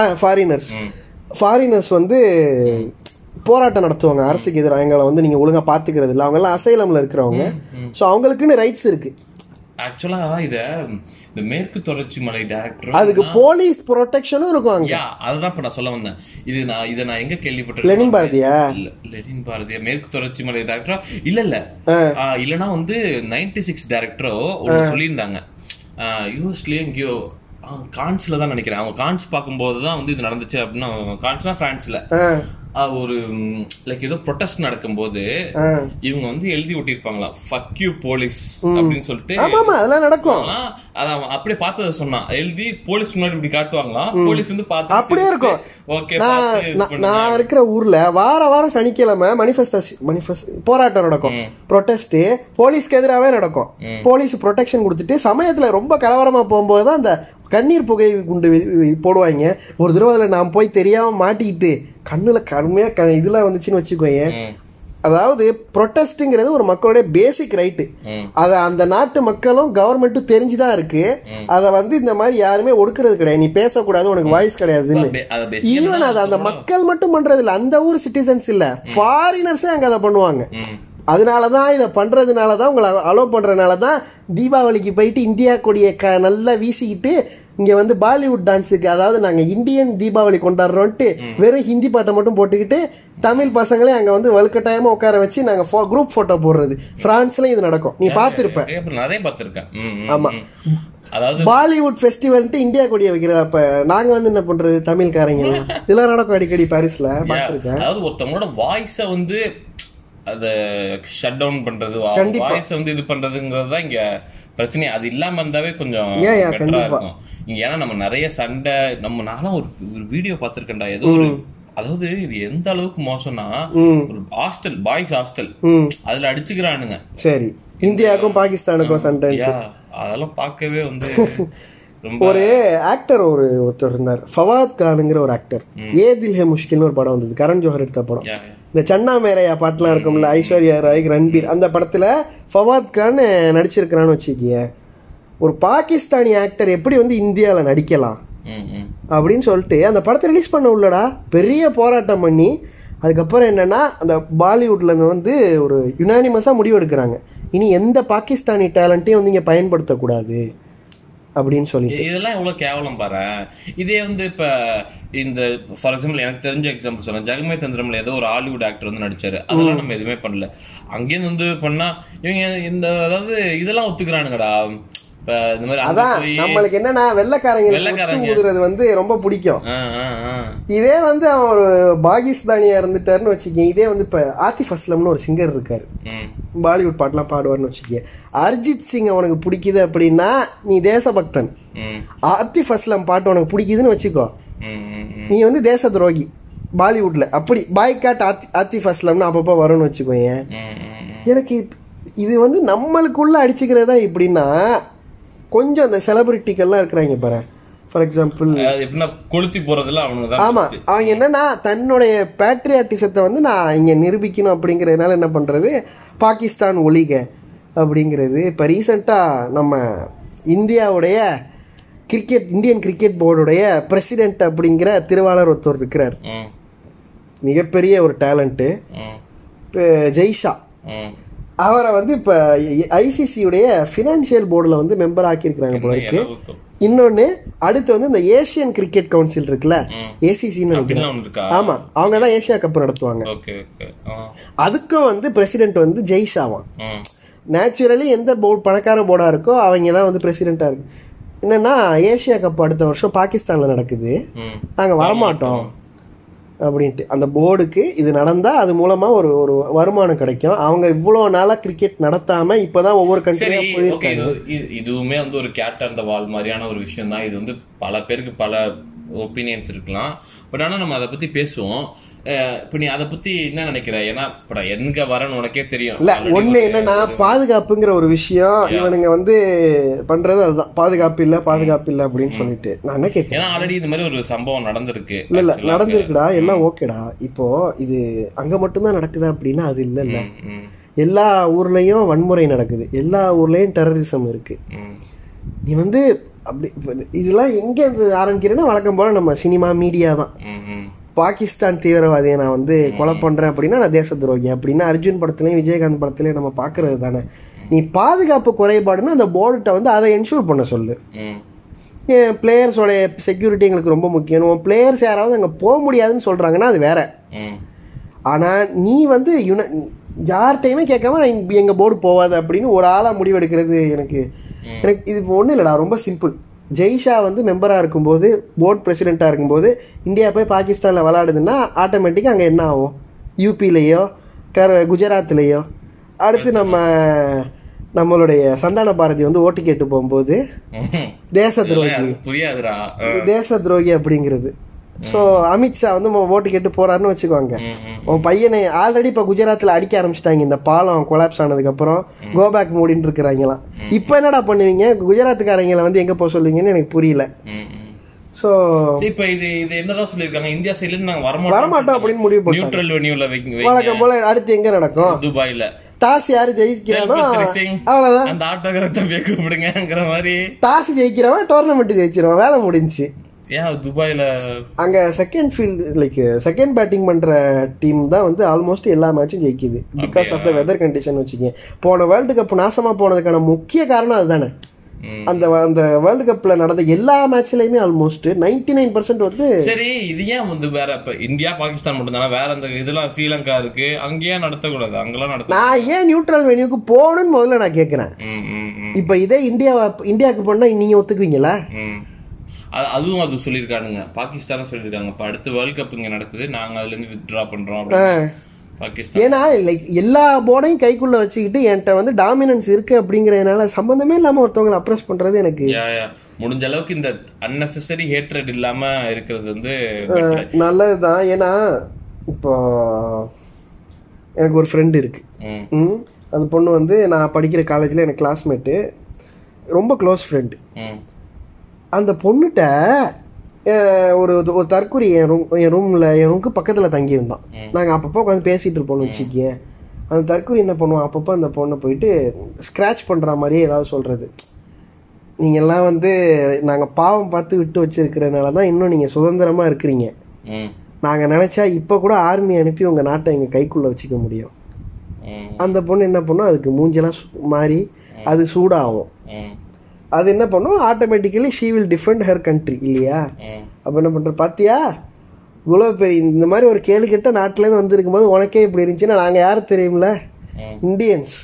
ஆ ஃபாரினர்ஸ் ஃபாரினர்ஸ் வந்து போராட்டம் நடத்துவாங்க. அரசுக்கு எதிராக எங்களை வந்து நீங்கள் ஒழுங்காக பார்த்துக்கிறது இல்லை. அவங்கெல்லாம் அசைலமில் இருக்கிறவங்க. ஸோ அவங்களுக்குன்னு ரைட்ஸ் இருக்கு. ஆக்சுவலா இத இந்த மேற்கு தொடர்ச்சி மலை டைரக்டர் அதுக்கு போலீஸ் ப்ரொடெக்ஷனும் இருக்கும் அங்கே. அதுதான் இப்ப நான் சொல்ல வந்தேன். இது நான் இத நான் எங்க கேள்விப்பட்டிருக்கேன்? லெனின் பாரதியா? இல்ல, லெனின் பாரதியா மேற்கு தொடர்ச்சி மலை டைரக்டரா இல்ல இல்ல. இல்லனா வந்து 96 சிக்ஸ் டைரக்டரோ ஒன்று சொல்லியிருந்தாங்க. யூஎஸ்லயும் எங்கேயோ கான்ஸ்ல தான் நினைக்கிறேன். அவங்க கான்ஸ் பார்க்கும்போது தான் வந்து இது நடந்துச்சு அப்படின்னு கான்ஸ்னா பிரான்ஸ்ல ஒரு லைக் ஏதோ ப்ரொட்டஸ்ட் நடக்கும்போது இவங்க வந்து எழுதி ஒட்டியிருப்பாங்களாம் ஃபக் யூ போலீஸ் அப்படின்னு சொல்லிட்டு அதெல்லாம் நடக்கும். ஆனா, அத அவன் அப்படியே பார்த்தத சொன்னான். எழுதி போலீஸ் முன்னாடி இப்படி காட்டுவாங்களாம் போலீஸ் வந்து பார்த்து அப்படியே இருக்கும். ஓகே நான் இருக்கிற ஊர்ல வார வாரம் சனிக்கிழமை மனிஃபெஸ்டேஷன் மனிஃபெஸ்ட் போராட்டம் நடக்கும். ப்ரொட்டஸ்ட் போலீஸ்க்கு எதிராகவே நடக்கும். போலீஸ் ப்ரொடெக்ஷன் கொடுத்துட்டு சமயத்துல ரொம்ப கலவரமா போகும்போது தான் அந்த கண்ணீர் புகை குண்டு போடுவாங்க ஒரு தடவை அதுல நான் போய் தெரியாம மாட்டிக்கிட்டு கண்ணுல கடுமையா க இதுல வந்துச்சுன்னு வச்சுக்கோங்க அதாவது ப்ரொட்டஸ்ட்ங்கிறது ஒரு மக்களுடைய பேசிக் ரைட்டு. அத அந்த நாட்டு மக்களும் கவர்மெண்ட்டும் தெரிஞ்சுதான் இருக்கு. அத வந்து இந்த மாதிரி யாருமே ஒடுக்குறது கிடையாது. நீ பேசக்கூடாது உனக்கு வாய்ஸ் கிடையாதுன்னு. ஈவன் அது அந்த மக்கள் மட்டும் பண்றது இல்ல அந்த ஊர் சிட்டிசன்ஸ் இல்ல. ஃபாரினர்ஸே அங்க அதை பண்ணுவாங்க. அதனாலதான் இதை பண்றதுனாலதான் உங்களை அலோ பண்றதுனாலதான் தீபாவளிக்கு போயிட்டு இந்தியா கொடியை க நல்லா வீசிக்கிட்டு இங்க வந்து பாலிவுட் டான்ஸுக்கு அதாவது நாங்க இந்தியன் தீபாவளி கொண்டாடுறோம்ட்டு வெறும் ஹிந்தி பாட்டை மட்டும் போட்டுக்கிட்டு தமிழ் பசங்களே அங்க வந்து வலுக்கட்டாயமா உட்கார வச்சு நாங்க குரூப் போட்டோ போடுறது. பிரான்ஸ்லயும் இது நடக்கும். நீ பார்த்திருப்ப. நிறைய பேர் நிறைய பார்த்திருக்கேன். ஆமா. அதாவது பாலிவுட் ஃபெஸ்டிவல்ட்டு இந்தியா கொடியை வைக்கிறது அப்ப நாங்க வந்து என்ன பண்றது தமிழ்காரங்க? இதெல்லாம் நடக்கும் அடிக்கடி பாரிஸ்ல பார்த்திருக்கேன். அதாவது ஒருத்தவங்களோட வாய்ஸ வந்து அத ஷட் டவுன் பண்றது கண்டிப்பா. வாய்ஸ் வந்து இது பண்றதுங்கிறது தான் இங்க பிரச்சனை அது இல்லாம இருந்தாவே கொஞ்சம் பெட்டரா. இருக்கும். ஏன்னா நம்ம நிறைய சண்டை நம்ம நானும் ஒரு ஒரு வீடியோ பார்த்திருக்கேன்டா. ஏதோ ஒரு அதாவது இது எந்த அளவுக்கு மோசம்னா. ஒரு ஹாஸ்டல் பாய்ஸ் ஹாஸ்டல் அதுல அடிச்சுக்கிறானுங்க. சரி. இந்தியாவுக்கும் பாகிஸ்தானுக்கும் சண்டை அதெல்லாம் பார்க்கவே வந்து ஒரு ஆக்டர் ஒரு ஒருத்தர் இருந்தார். ஃபவாத் கானுங்கிற ஒரு ஆக்டர் ஏ தில் ஹே முஷ்கில்னு ஒரு படம் வந்தது. கரண் ஜோஹர் எடுத்த படம். இந்த சன்னா மேரையா பாட்டுலாம் இருக்கும்ல ஐஸ்வர்யா ராய் ரன்பீர் அந்த படத்துல ஃபவாத் கான் நடிச்சிருக்கிறான்னு வச்சுக்கிய ஒரு பாகிஸ்தானி ஆக்டர் எப்படி வந்து இந்தியாவில் நடிக்கலாம். அப்படின்னு சொல்லிட்டு அந்த படத்தை ரிலீஸ் பண்ண உள்ளடா. பெரிய போராட்டம் பண்ணி அதுக்கப்புறம் என்னன்னா அந்த இருந்து வந்து ஒரு யுனானிமஸாக முடிவு எடுக்கிறாங்க இனி எந்த பாகிஸ்தானி டேலண்ட்டையும் வந்து இங்கே பயன்படுத்தக்கூடாது. அப்படின்னு சொல்லிட்டு. இ- இதெல்லாம் எவ்வளவு கேவலம் பாரு. இதே வந்து இப்ப இந்த ஃபார் எக்ஸாம்பிள் எனக்கு தெரிஞ்ச எக்ஸாம்பிள் சொல்றேன். ஜெகமே தந்திரம்ல ஏதோ ஒரு ஹாலிவுட் ஆக்டர் வந்து நடிச்சாரு. அதெல்லாம் நம்ம எதுவுமே பண்ணல. அங்கேருந்து வந்து பண்ணா இவங்க இந்த அதாவது இதெல்லாம் ஒத்துக்கிறானுங்கடா. அதான் நம்மளுக்கு என்னன்னா வெள்ளைக்காரங்க. ஊதுறது வந்து ரொம்ப பிடிக்கும். இதே வந்து அவன் ஒரு பாகிஸ்தானியா இருந்துட்டாருன்னு வச்சுக்கேன். இதே வந்து இப்ப ஆத்திஃப் அஸ்லம்னு ஒரு சிங்கர் இருக்காரு. பாலிவுட் பாட்டுலாம் பாடுவார்னு வச்சுக்கேன். அரிஜித் சிங் அவனுக்கு பிடிக்குது அப்படின்னா நீ தேசபக்தன். ஆத்திஃப் அஸ்லம் பாட்டு உனக்கு பிடிக்குதுன்னு வச்சுக்கோ. நீ வந்து தேச துரோகி. பாலிவுட்ல. அப்படி பாய்காட் ஆத்தி ஆத்திஃப் அஸ்லம்னு அப்பப்போ வரும்னு ம். எனக்கு இது- இது வந்து நம்மளுக்குள்ள அடிச்சுக்கிறதா இப்படின்னா கொஞ்சம் அந்த செலிபிரிட்டிக்கெல்லாம் இருக்கிறாங்க பாரு. ஃபார் எக்ஸாம்பிள் கொளுத்தி போறதுல அவனுங்க தான் ஆமா அவங்க என்னன்னா தன்னுடைய பேட்ரியாட்டிசத்தை வந்து நான் இங்க நிரூபிக்கணும் அப்படிங்கறதுனால என்ன பண்றது? பாகிஸ்தான் ஒழிக அப்படிங்கிறது. இப்போ ரீசெண்டாக நம்ம இந்தியாவுடைய கிரிக்கெட் இந்தியன் கிரிக்கெட் போர்டுடைய பிரசிடென்ட் அப்படிங்கிற திருவாளர் ஒருத்தர் இருக்கிறார். மிகப்பெரிய ஒரு டேலண்ட்டு ம், ஜெய்ஷா. அவரை வந்து இப்போ ஐசிசியுடைய ஃபினான்ஷியல் போர்டில் வந்து மெம்பர் ஆக்கியிருக்கிறாங்க போல இருக்கு. இன்னொன்று அடுத்து வந்து இந்த ஏசியன் கிரிக்கெட் கவுன்சில் இருக்குல்ல. ஏசிசின்னு நினைக்கிறேன். அப்படிலாம் ஒண்ணு இருக்கா? ஆமா அவங்க தான் ஏசியா கப் நடத்துவாங்க. அதுக்கும் வந்து பிரசிடென்ட் வந்து ஜெய்ஷாவான் நேச்சுரலி எந்த போர்டு பணக்கார போர்டா இருக்கோ அவங்க தான் வந்து பிரசிடென்ட்டா இருக்கு. என்னன்னா ஏசியா கப் அடுத்த வருஷம் பாகிஸ்தான்ல நடக்குது. ம். நாங்க வரமாட்டோம். அப்படின்ட்டு. அந்த போர்டுக்கு இது நடந்தா அது மூலமா ஒரு ஒரு வருமானம் கிடைக்கும். அவங்க இவ்வளவு நாளா கிரிக்கெட் நடத்தாம இப்பதான் ஒவ்வொரு சரி கண்ட்ரியா ஓகே போயிருக்காங்க இது இது- இதுவுமே வந்து ஒரு கேட் அண்ட் வால் மாதிரியான ஒரு விஷயம் தான் இது வந்து பல பேருக்கு பல ஒப்பீனியன்ஸ் இருக்கலாம். பட் ஆனா நம்ம அதை பத்தி பேசுவோம். இப்ப நீ அதை பத்தி என்ன நினைக்கிற? ஏன்னா இப்ப எங்க வரேன்னு உனக்கே தெரியும். இல்ல ஒண்ணு என்னன்னா பாதுகாப்புங்கிற ஒரு விஷயம் இவனுங்க வந்து பண்றது அதுதான். பாதுகாப்பு இல்ல பாதுகாப்பு இல்ல அப்படின்னு சொல்லிட்டு. நான் என்ன கேட்கிறேன் ஏன்னா ஆல்ரெடி இந்த மாதிரி ஒரு சம்பவம் நடந்திருக்கு இல்ல இல்ல நடந்திருக்குடா எல்லாம் ஓகேடா. இப்போ இது அங்க மட்டும்தான் நடக்குதா அப்படின்னா அது இல்ல இல்ல. ம், எல்லா ஊர்லயும் வன்முறை நடக்குது. எல்லா ஊர்லயும் டெரரிசம் இருக்கு. நீ வந்து அப்படி இதெல்லாம் எங்க ஆரம்பிக்கிறேன்னா வழக்கம் போல நம்ம சினிமா மீடியா தான். பாகிஸ்தான் தீவிரவாதியை நான் வந்து கொலை பண்றேன் அப்படின்னா நான் தேச துரோகி அப்படின்னா அர்ஜுன் படத்துலயும் விஜயகாந்த் படத்துலயும் நம்ம பாக்குறது தானே. நீ பாதுகாப்பு குறைபாடுன்னா அந்த போர்டுகிட்ட வந்து அதை என்ஷூர் பண்ண சொல்லு. ம், பிளேயர்ஸோட செக்யூரிட்டி எங்களுக்கு ரொம்ப முக்கியம். உன் பிளேயர்ஸ் யாராவது அங்கே போக முடியாதுன்னு சொல்றாங்கன்னா அது வேற. ம். ஆனா நீ வந்து யுன யார்கிட்டையுமே கேட்காம நான் இங்க- எங்க போர்டு போவாது அப்படின்னு ஒரு ஆளா முடிவெடுக்கிறது எனக்கு எனக்கு இது ஒன்றும் இல்லைடா ரொம்ப சிம்பிள் ஜெய்ஷா வந்து மெம்பரா இருக்கும்போது போர்டு பிரசிடென்ட்டா இருக்கும்போது இந்தியா போய் பாகிஸ்தான்ல விளையாடுதுன்னா ஆட்டோமேட்டிக்கா அங்க என்ன ஆகும்? யூபிலேயோ கர குஜராத்லேயோ. அடுத்து நம்ம நம்மளுடைய சந்தான பாரதி வந்து ஓட்டு கேட்டு போகும்போது. தேச துரோகி. தேச துரோகி அப்படிங்கிறது. ஸோ அமித்ஷா வந்து ஓட்டு கேட்டு போறாருன்னு வச்சுக்கோங்க. உன் பையனை ஆல்ரெடி இப்போ குஜராத்தில் அடிக்க ஆரம்பிச்சிட்டாங்க. இந்த பாலம் கொலாப்ஸ் ஆனதுக்கு அப்புறம் கோபேக் மூடின்னு இருக்கிறாங்களாம் இப்போ என்னடா பண்ணுவீங்க? குஜராத்துக்காரங்களை வந்து எங்க போக சொல்லுவீங்கன்னு எனக்கு புரியல. ஸோ இப்ப இது இது என்னதான் இந்தியா வரமாட்டோம். வரமாட்டோம் அப்படின்னு முடிவு நியூட்ரல் வெனியூல வைங்க. வழக்கம் போல அடுத்து எங்க நடக்கும்? துபாயில. டாஸ் யாரு ஜெயிக்கிறானோ? அவ்வளவுதான். அந்த ஆட்டோகிராஃப் தம்பியை கூப்பிடுங்கிற மாதிரி. டாஸ் ஜெயிக்கிறவன் டோர்னமெண்ட் ஜெயிச்சிருவான். வேலை முடிஞ்சுச்சு. ஏன் துபாயில? அங்க second field like second batting பண்ற டீம் தான் வந்து ஆல்மோஸ்ட் எல்லா மேட்சும் ஜெயிக்குது. Because of the weather condition வச்சுக்கோங்க. போன வேர்ல்டு கப் நாசமா போனதுக்கான முக்கிய காரணம் அதுதானே. அந்த அந்த வேர்ல்டு கப்ல நடந்த எல்லா மேட்ச்லயுமே ஆல்மோஸ்ட் நைன்டி நைன் பர்சன்ட் வந்து சரி இது ஏன் வந்து வேற இப்ப இந்தியா பாகிஸ்தான் மட்டும் தானே வேற அந்த இதெல்லாம் ஸ்ரீலங்கா இருக்கு. அங்கேயே நடத்தக்கூடாது. அங்கெல்லாம் நடத்த நான் ஏன் நியூட்ரல் வென்யூக்கு போகணும்னு முதல்ல நான் கேட்கறேன் இப்போ இதே இந்தியா இந்தியாவுக்கு போனா நீங்க ஒத்துக்குவீங்களா. அது- அதுவும் அது சொல்லியிருக்கானுங்க. பாகிஸ்தானும் சொல்லியிருக்காங்க. இப்ப அடுத்து வேர்ல்ட் கப் இங்க நடக்குது. நாங்க அதுல இருந்து வித்ட்ரா அப்படின்னு. பாகிஸ்தான். ஏன்னா லைக் எல்லா போர்டையும் கைக்குள்ள வச்சுக்கிட்டு என்கிட்ட வந்து டாமினன்ஸ் இருக்கு அப்படிங்கறதுனால சம்பந்தமே இல்லாம ஒருத்தவங்களை அப்ரோச் பண்றது எனக்கு. முடிஞ்ச அளவுக்கு இந்த அன்னெசரி ஹேட்ரட் இல்லாம இருக்கிறது வந்து. நல்லதுதான். ஏன்னா இப்போ எனக்கு ஒரு ஃப்ரெண்டு இருக்கு. அந்த பொண்ணு வந்து நான் படிக்கிற காலேஜில் எனக்கு கிளாஸ்மேட்டு ரொம்ப க்ளோஸ் ஃப்ரெண்டு ம், அந்த பொண்ணுகிட்ட ஒரு ஒரு தற்கொலை என் ரூம் என் ரூமில் என் ரூமுக்கு பக்கத்தில் தங்கியிருந்தான். நாங்கள் அப்பப்போ உட்காந்து பேசிகிட்டு இருப்போம்னு வச்சுக்கேன் அந்த தற்கொலை என்ன பண்ணுவான்? அப்பப்போ அந்த பொண்ணை போயிட்டு ஸ்க்ராட்ச் பண்ணுற மாதிரியே ஏதாவது சொல்கிறது நீங்கெல்லாம் வந்து நாங்க பாவம் பார்த்து விட்டு வச்சிருக்கிறதுனால தான் இன்னும் நீங்க சுதந்திரமா இருக்கிறீங்க. ம். நாங்க நினைச்சா இப்ப கூட ஆர்மி அனுப்பி உங்க நாட்டை எங்க கைக்குள்ள வச்சுக்க முடியும். அந்த பொண்ணு என்ன பண்ணும்? அதுக்கு மூஞ்செல்லாம் மாறி அது சூடாகும். அது என்ன பண்ணும்? Automatically she will defend her country இல்லையா? அப்ப என்ன பண்ற பாத்தியா? இவ்வளோ பெரிய இந்த மாதிரி ஒரு கேடு கெட்ட நாட்டிலேருந்து வந்திருக்கும் போது உனக்கே இப்படி இருந்துச்சுன்னா நாங்க யாரு தெரியும்ல. இந்தியன்ஸ்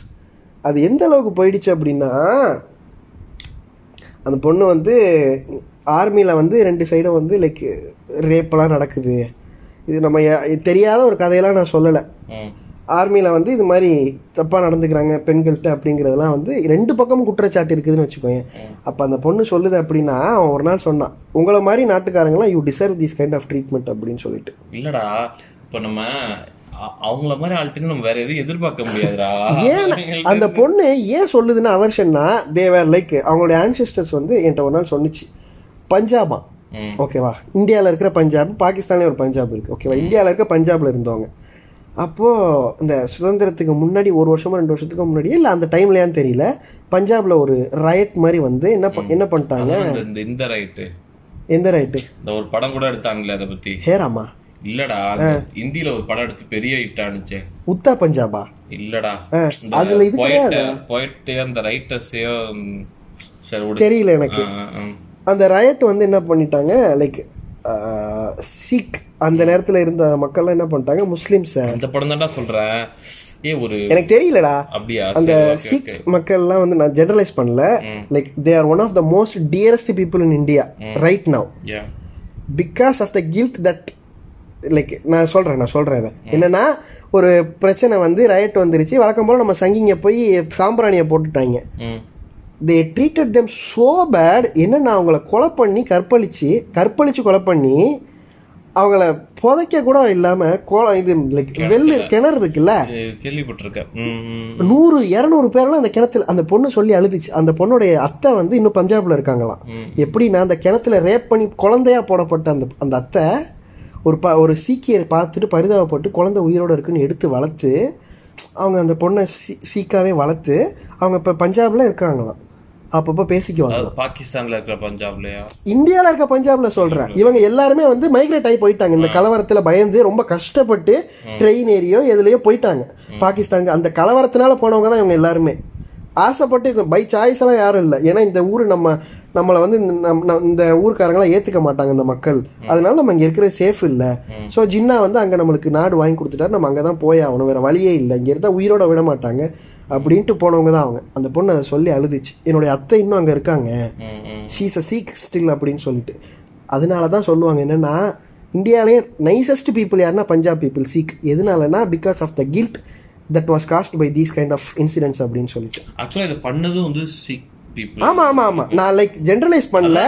அது எந்த அளவுக்கு போயிடுச்சு அப்படின்னா அந்த பொண்ணு வந்து ஆர்மியில் வந்து ரெண்டு சைடும் வந்து லைக் ரேப்பெல்லாம் நடக்குது. இது நம்ம தெரியாத ஒரு கதையெல்லாம் நான் சொல்லலை. ஆர்மியில் வந்து இது மாதிரி தப்பாக நடந்துக்கிறாங்க பெண்கள்கிட்ட அப்படிங்கிறதெல்லாம் வந்து ரெண்டு பக்கமும் குற்றச்சாட்டு இருக்குதுன்னு வச்சுக்கோங்க அப்போ அந்த பொண்ணு சொல்லுது அப்படின்னா அவன் ஒரு நாள் சொன்னான் உங்களை மாதிரி நாட்டுக்காரங்களாம் you deserve this kind of treatment அப்படின்னு சொல்லிட்டு. இல்லடா இப்ப நம்ம அவங்கள மாதிரி ஆள்கிட்ட நம்ம வேற எதுவும் எதிர்பார்க்க முடியாதுடா. ஏன் அந்த பொண்ணு ஏன் சொல்லுதுன்னா அவர்ஷன்னா தேவர் லைக் அவங்களுடைய ancestors வந்து என்கிட்ட ஒரு நாள் சொன்னுச்சு பஞ்சாபா. ஓகேவா இந்தியாவில் இருக்கிற பஞ்சாப் பாகிஸ்தான்லேயும் ஒரு பஞ்சாப் இருக்கு. ஓகேவா இந்தியாவில் இருக்க பஞ்சாப்ல இருந்தவங்க. அப்போ இந்த சுதந்திரத்துக்கு முன்னாடி ஒரு வருஷமோ ரெண்டு வருஷத்துக்கு முன்னாடி இல்லை அந்த டைம்லயான்னு தெரியல பஞ்சாப்ல ஒரு ரயட் மாதிரி வந்து என்ன என்ன பண்ணிட்டாங்க? இந்த- இந்த ரைட்டு எந்த ரைட்டு இந்த ஒரு படம் கூட எடுத்தாங்களே அதை பத்தி. ஹேராமா இல்லடா இந்தியில ஒரு படம் எடுத்து பெரிய ஹிட் ஆனிச்சே. உத்தா பஞ்சாபா? இல்லடா. அதுல இது போயிட்டு அந்த விடு. தெரியல எனக்கு. அந்த ரயட் வந்து என்ன பண்ணிட்டாங்க? லைக் சீக் அந்த நேரத்துல இருந்த மக்கள்லாம் என்ன பண்ணிட்டாங்க? முஸ்லிம்ஸ். அந்த படம் தான்டா சொல்றேன். ஏ ஒரு எனக்கு தெரியலடா. அப்படியா? அந்த சீக். மக்கள்லாம் வந்து நான் ஜெனரலைஸ் பண்ணல. Like they are one of the most dearest people in India right now Yeah. Because of the guilt that like நான் சொல்றேன் நான் சொல்றேன் இதை. என்னன்னா ஒரு பிரச்சனை வந்து ரயட் வந்துருச்சு. வழக்கம் போல நம்ம சங்கிங்க போய் சாம்பிராணியை போட்டுட்டாங்க. They treated them so bad என்னன்னா அவங்கள கொலை பண்ணி கற்பழிச்சு கற்பழிச்சு கொலை பண்ணி அவங்கள புதைக்க கூட இல்லாம கொலை இது லைக் வெள்ளு கிணறு இருக்குல்ல? கேள்விப்பட்டிருக்கேன். நூறு இரநூறு பேர்லாம் அந்த கிணத்துல அந்த பொண்ணு சொல்லி அழுதுச்சு. அந்த பொண்ணுடைய அத்தை வந்து இன்னும் பஞ்சாப்ல இருக்காங்களாம். எப்படின்னா அந்த கிணத்துல ரேப் பண்ணி குழந்தையா போடப்பட்ட அந்த அந்த அத்தை ஒரு ப ஒரு சீக்கியர் பார்த்துட்டு பரிதாபப்பட்டு குழந்தை உயிரோட இருக்குன்னு எடுத்து வளர்த்து அவங்க அந்த பொண்ணை சீ சீக்காவே வளர்த்து அவங்க இப்போ பஞ்சாப்ல இருக்காங்களாம். அப்பப்போ பேசிக்குவாங்க. பாகிஸ்தான்ல இருக்கிற பஞ்சாப்லயா? இந்தியால இருக்க பஞ்சாப்ல சொல்றேன். இவங்க எல்லாருமே வந்து மைக்ரேட் ஆகி போயிட்டாங்க. இந்த கலவரத்துல பயந்து ரொம்ப கஷ்டப்பட்டு ட்ரெயின் ஏரியோ எதுலயோ போயிட்டாங்க. பாகிஸ்தானுக்கு அந்த கலவரத்தினால போனவங்க தான் இவங்க எல்லாருமே. ஆசைப்பட்டு பை சாய்ஸ் எல்லாம் யாரும் இல்லை. ஏன்னா இந்த ஊர் நம்ம நம்மளை வந்து இந்த ஊர்க்காரங்களாம் ஏத்துக்க மாட்டாங்க இந்த மக்கள். அதனால நம்ம இங்க இருக்கிற சேஃப் இல்ல. சோ ஜின்னா வந்து அங்க நம்மளுக்கு நாடு வாங்கி கொடுத்துட்டாரு. நம்ம அங்கதான் போய் ஆகணும். வேற வழியே இல்லை. இங்க இருந்தா உயிரோட விட மாட்டாங்க. அப்படின்ட்டு போனவங்க தான் அவங்க. அந்த பொண்ணு அதை சொல்லி அழுதுச்சு. என்னுடைய அத்தை இன்னும் அங்க இருக்காங்க. ஷீஸ் அ சீக் ஸ்டில் அப்படின்னு சொல்லிட்டு. அதனால தான் சொல்லுவாங்க. என்னன்னா இந்தியாவிலே நைசஸ்ட் பீப்புள் யாருன்னா பஞ்சாப் பீப்புள் சீக் எதனாலனா because of the guilt that was caused by these kind of incidents அப்படின்னு சொல்லிட்டு. ஆக்சுவலா இது பண்ணதும் வந்து சிக் பீப்புள் ஆமா ஆமா ஆமா. நான் லைக் ஜென்ரலைஸ் பண்ணல.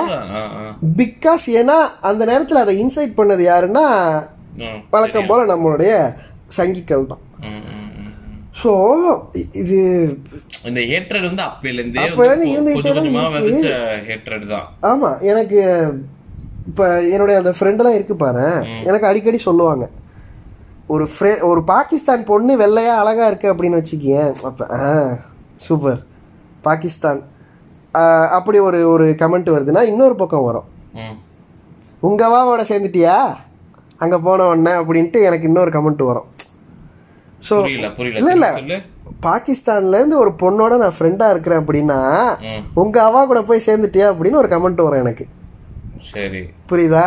பிகாஸ் ஏன்னா அந்த நேரத்துல அதை இன்சைட் பண்ணது யாருன்னா வழக்கம் போல நம்மளுடைய சங்கிகள் தான். ஸோ இது இந்த ஹேட்ரட் வந்து அப்பையில இருந்தே அப்பையில வந்து இருந்து கொஞ்சம் கொஞ்சமா இருந்துட்டே விதைச்ச ஹேட்ரட் தான். ஆமா எனக்கு இப்ப என்னுடைய அந்த ஃப்ரெண்டெல்லாம் இருக்கு பாரு. எனக்கு அடிக்கடி சொல்லுவாங்க. ஒரு ஃப்ரெ- ஒரு பாகிஸ்தான் பொண்ணு வெள்ளையா அழகா இருக்கு அப்படின்னு வச்சுக்கியேன். அப்ப சூப்பர் பாகிஸ்தான் அப்படி ஒரு ஒரு கமெண்ட் வருதுன்னா இன்னொரு பக்கம் வரும். ம். உங்க அவாவோட சேர்ந்துட்டியா? அங்க போன உடனே அப்படின்ட்டு எனக்கு இன்னொரு கமெண்ட் வரும். ஸோ இல்ல இல்ல. சொல்லு. பாகிஸ்தான்ல இருந்து ஒரு பொண்ணோட நான் ஃப்ரெண்டா இருக்கிறேன் அப்படின்னா ம். உங்க அவா கூட போய் சேர்ந்துட்டியா அப்படின்னு ஒரு கமெண்ட் வரும் எனக்கு. சரி. புரியுதா.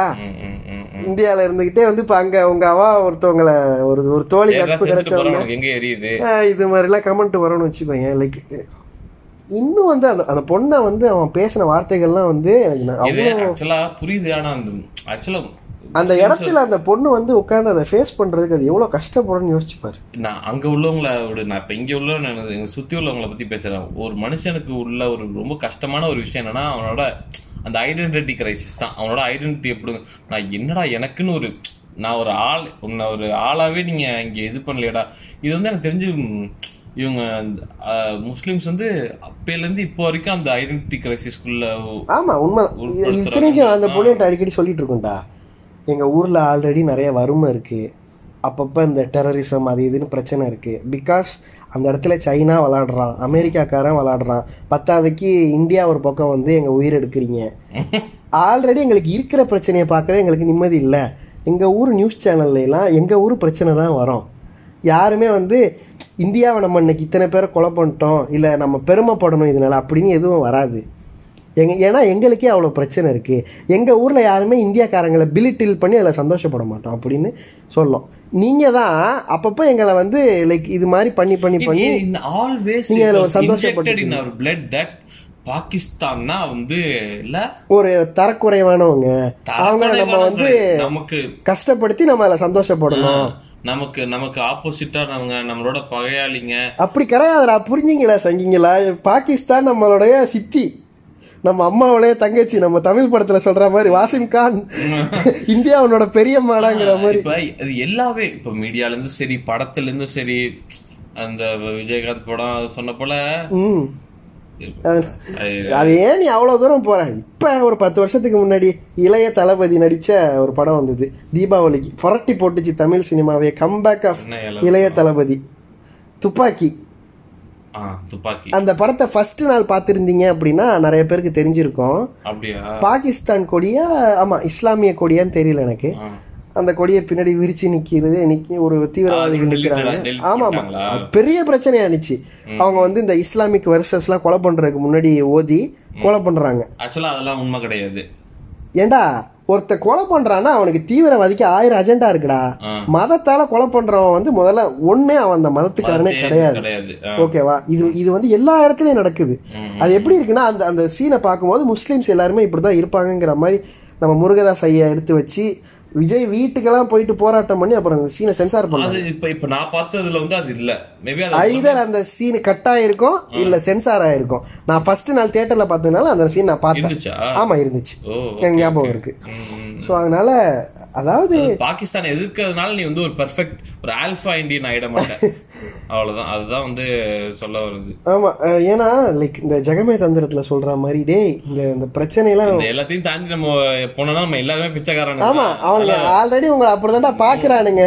இந்தியால இருந்துகிட்டே வந்து இப்ப அங்க உங்க அவா ஒருத்தவங்கள ஒரு ஒரு தோழி எல்லாம் நட்பு செஞ்சுட்டு கிடைச்ச போறோம், உடனே உனக்கு எங்க எரியுது ஆஹ் இது மாதிரிலாம் கமெண்ட் வரும்னு வச்சுக்கோங்க லைக் இன்னும் வந்து அந்த அந்த பொண்ணை வந்து அவன் பேசின வார்த்தைகள்லாம் வந்து எனக்கு புரியுது. ஆனா அந்த ஆக்சுவலா அந்த இடத்துல அந்த பொண்ணு வந்து உட்கார்ந்து அதை ஃபேஸ் பண்றதுக்கு அது எவ்வளவு கஷ்டப்படும்னு யோசிச்சுப்பாரு. நான் அங்க உள்ளவங்கள விட நான் இப்ப இங்க உள்ள எங்க சுத்தி உள்ளவங்கள பத்தி பேசுறேன். ஒரு மனுஷனுக்கு உள்ள ஒரு ரொம்ப கஷ்டமான ஒரு விஷயம் என்னன்னா அவனோட அந்த ஐடென்டிட்டி கிரைசிஸ் தான். அவனோட ஐடென்டிட்டி எப்படி நான் என்னடா எனக்குன்னு ஒரு நான் ஒரு ஆள் உன்னை ஒரு ஆளாவே நீங்க இங்க இது பண்ணலையடா. இது வந்து எனக்கு தெரிஞ்சு இவங்க முஸ்லிம்ஸ் வந்து அப்பையில இருந்து இப்போ வரைக்கும் அந்த ஐடென்டிட்டி கிரைசிஸ்குள்ள ஆமா உண்மை. இத்தனைக்கும் அந்த பொண்ணுகிட்ட அடிக்கடி சொல்லிட்டு இருக்கோம்டா. எங்க ஊர்ல ஆல்ரெடி நிறைய வறுமை இருக்கு. அப்பப்ப இந்த டெரரிசம் அது இதுன்னு பிரச்சனை இருக்கு. பிகாஸ் அந்த இடத்துல சைனா விளாடுறான் அமெரிக்காக்காரன் விளாடுறான் பத்தாவதுக்கு இந்தியா ஒரு பக்கம் வந்து எங்கள் உயிர் எடுக்கிறீங்க. ஆல்ரெடி எங்களுக்கு இருக்கிற பிரச்சனையை பார்க்கவே எங்களுக்கு நிம்மதி இல்லை. எங்கள் ஊர் நியூஸ் சேனல்லாம் எங்கள் ஊர் பிரச்சனை தான் வரும். யாருமே வந்து இந்தியாவை நம்ம இன்னைக்கு இத்தனை பேரை கொலை பண்ணிட்டோம் இல்லை நம்ம பெருமைப்படணும் இதனால அப்படின்னு எதுவும் வராது. எங்க ஏன்னா எங்களுக்கே அவ்வளோ பிரச்சனை இருக்கு. எங்கள் ஊரில் யாருமே இந்தியாக்காரங்களை பிலிட்டில் பண்ணி அதில் சந்தோஷப்பட மாட்டோம் அப்படின்னு சொல்லும். நீங்கள் தான் அப்பப்போ எங்களை வந்து லைக் இது மாதிரி பண்ணி பண்ணி பண்ணி ஆல்வேஸ் நீங்க அதுல ஒரு சந்தோஷப்பட்டு பாகிஸ்தான்னா வந்து இல்ல? ஒரு தரக்குறைவானவங்க. அவங்க நம்ம வந்து நமக்கு கஷ்டப்படுத்தி நம்ம அதில் சந்தோஷப்படணும். நமக்கு நமக்கு ஆப்போசிட்டா அவங்க நம்மளோட பகையாளிங்க. அப்படி கிடையாதுடா புரிஞ்சுங்களா சங்கிங்களா பாகிஸ்தான் நம்மளுடைய சித்தி. நம்ம அம்மாவுடைய தங்கச்சி நம்ம தமிழ் படத்துல சொல்ற மாதிரி வாசிம் கான். இந்தியாவோட பெரிய மாடாங்கிற மாதிரி. இது எல்லாமே இப்ப மீடியால இருந்து சரி படத்துல இருந்தும் சரி அந்த விஜயகாந்த் படம் சொன்ன போல அது- ஏன் நீ அவ்வளவு தூரம் போற? இப்ப ஒரு பத்து வருஷத்துக்கு முன்னாடி இளைய தளபதி நடிச்ச ஒரு படம் வந்தது. தீபாவளிக்கு புரட்டி போட்டுச்சு தமிழ் சினிமாவே. கம்பேக் ஆஃப் இளைய தளபதி. துப்பாக்கி. அந்த படத்தை ஃபர்ஸ்ட் நாள் பார்த்துருந்தீங்க அப்படின்னா நிறைய பேருக்கு தெரிஞ்சிருக்கும். பாகிஸ்தான் கொடியா? ஆமா இஸ்லாமிய கொடியான்னு தெரியல எனக்கு. அந்த கொடியை பின்னாடி விரிச்சு நிக்கிறது நிக்கி ஒரு தீவிரவாதிகள் நிக்கிறாங்க. ஆமா ஆமா பெரிய பிரச்சனையா இருந்துச்சு அவங்க வந்து இந்த இஸ்லாமிக் வெர்சஸ் எல்லாம் கொலை பண்றதுக்கு முன்னாடி ஓதி கொலை பண்றாங்க. ஆக்சுவலா அதெல்லாம் உண்மை கிடையாது. ஏண்டா ஒருத்த கொலை பண்றான்னா அவனுக்கு தீவிரவாதிக்கு ஆயிரம் அஜெண்டா இருக்குடா. மதத்தால கொலை பண்றவன் வந்து முதல்ல ஒண்ணே அவன் அந்த மதத்துக்காரனே கிடையாது. ஓகேவா? இது இது வந்து எல்லா இடத்துலயும் நடக்குது. அது எப்படி இருக்குன்னா அந்த அந்த சீனை பார்க்கும்போது முஸ்லீம்ஸ் எல்லாருமே இப்படிதான் இருப்பாங்கங்கிற மாதிரி நம்ம முருகதாஸ் ஐயா எடுத்து வச்சு விஜய் வீட்டுக்கெல்லாம் போயிட்டு போராட்டம் பண்ணி அப்புறம் அந்த சீனை சென்சார் பண்ணாங்க இப்ப இப்ப நான் பார்த்ததுல வந்து அது இல்ல. மேபி ஐதர் அந்த சீன் கட் ஆயிருக்கும் இல்ல சென்சார் ஆயிருக்கும். நான் ஃபர்ஸ்ட் நாள் தியேட்டர்ல பார்த்ததுனால அந்த சீன் நான் பார்த்தேன். ஆமா இருந்துச்சு. எனக்கு ஞாபகம் இருக்கு. ஸோ அதனால அதாவது பாகிஸ்தான் எதிர்க்கிறதுனால நீ வந்து ஒரு பெர்ஃபெக்ட் ஒரு ஆல்பா இந்தியன் ஆயிட மாட்டேன். அவ்வளவுதான். அதுதான் வந்து சொல்ல வருது. ஆமா ஏன்னா லைக் இந்த ஜெகமே தந்திரத்துல சொல்ற மாதிரி டேய் இந்த இந்த பிரச்சனையெல்லாம் இந்த எல்லாத்தையும் தாண்டி நம்ம போனோம்னா நம்ம எல்லாருமே பிச்சைக்காரங்க ஆமா ஆல்ரெடி உங்களை அப்படிதான்டா பாக்குறானுங்க.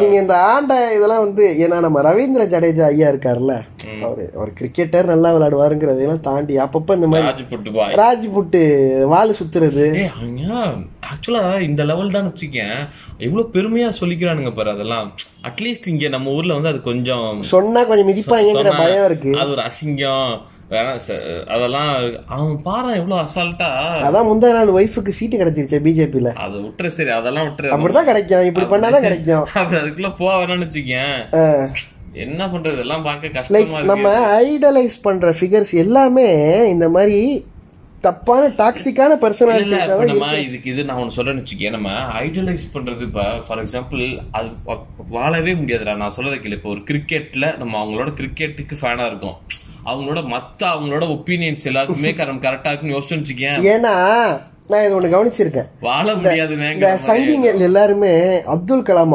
நீங்க இந்த ஆண்ட இதெல்லாம் வந்து ஏன்னா நம்ம ரவீந்திர ஜடேஜா ஐயா இருக்காருல்ல அவரு அவர் கிரிக்கெட்டர் நல்லா விளையாடுவாருங்கிறதையெல்லாம் தாண்டி அப்பப்ப இந்த மாதிரி ராஜ் புட்டு வால் சுத்துறது. ஆக்சுவலா இந்த லெவல் தான் வச்சுக்கேன். எவ்வளவு பெருமையா சொல்லிக்கிறானுங்க பாரு அதெல்லாம். அட்லீஸ்ட் இங்க நம்ம ஊர்ல வந்து அது கொஞ்சம் சொன்னா கொஞ்சம் மிதிப்பாங்கிற பயம் இருக்கு. அது ஒரு அசிங்கம். வேணா அதெல்லாம் அவன் பாரு எவ்வளவு அசால்ட்டா அதான் முந்தா நாள் ஒய்ஃபுக்கு சீட்டு கிடைச்சிருச்சு பிஜேபில அதை விட்டுரு சரி அதெல்லாம் விட்டுரு. அப்படிதான் கிடைக்கும். இப்படி பண்ணாதான் கிடைக்கும். அப்படி அதுக்குள்ள போக வேணாம்னு வச்சுக்கேன். என்ன பண்றது? எல்லாம் பார்க்க கஷ்டமா நம்ம ஐடலைஸ் பண்ற ஃபிகர்ஸ் எல்லாமே இந்த மாதிரி தப்பான டாக்ஸிக்கான பர்சனாலிட்டி நம்ம இதுக்கு இது நான் ஒண்ணு சொல்றேன்னு வச்சுக்கேன். நம்ம ஐடலைஸ் பண்றது இப்ப ஃபார் எக்ஸாம்பிள் அது வாழவே முடியாதுடா. நான் சொல்றதை கேளு. இப்போ ஒரு கிரிக்கெட்ல நம்ம அவங்களோட கிரிக்கெட்டுக்கு ஃபேனா இருக்கோம். அவங்களோட மத்த அவங்களோட ஒப்பீனியன்ஸ் எல்லாத்துக்குமே நம்ம கரெக்டா இருக்குன்னு யோசிச்சு வச்சுக்கேன் ஏன்னா நான் இது ஒண்ணு கவனிச்சிருக்கேன். வாழ இந்த முடியாதுங்க சங்கிங்கள் எல்லாருமே அப்துல் கலாம்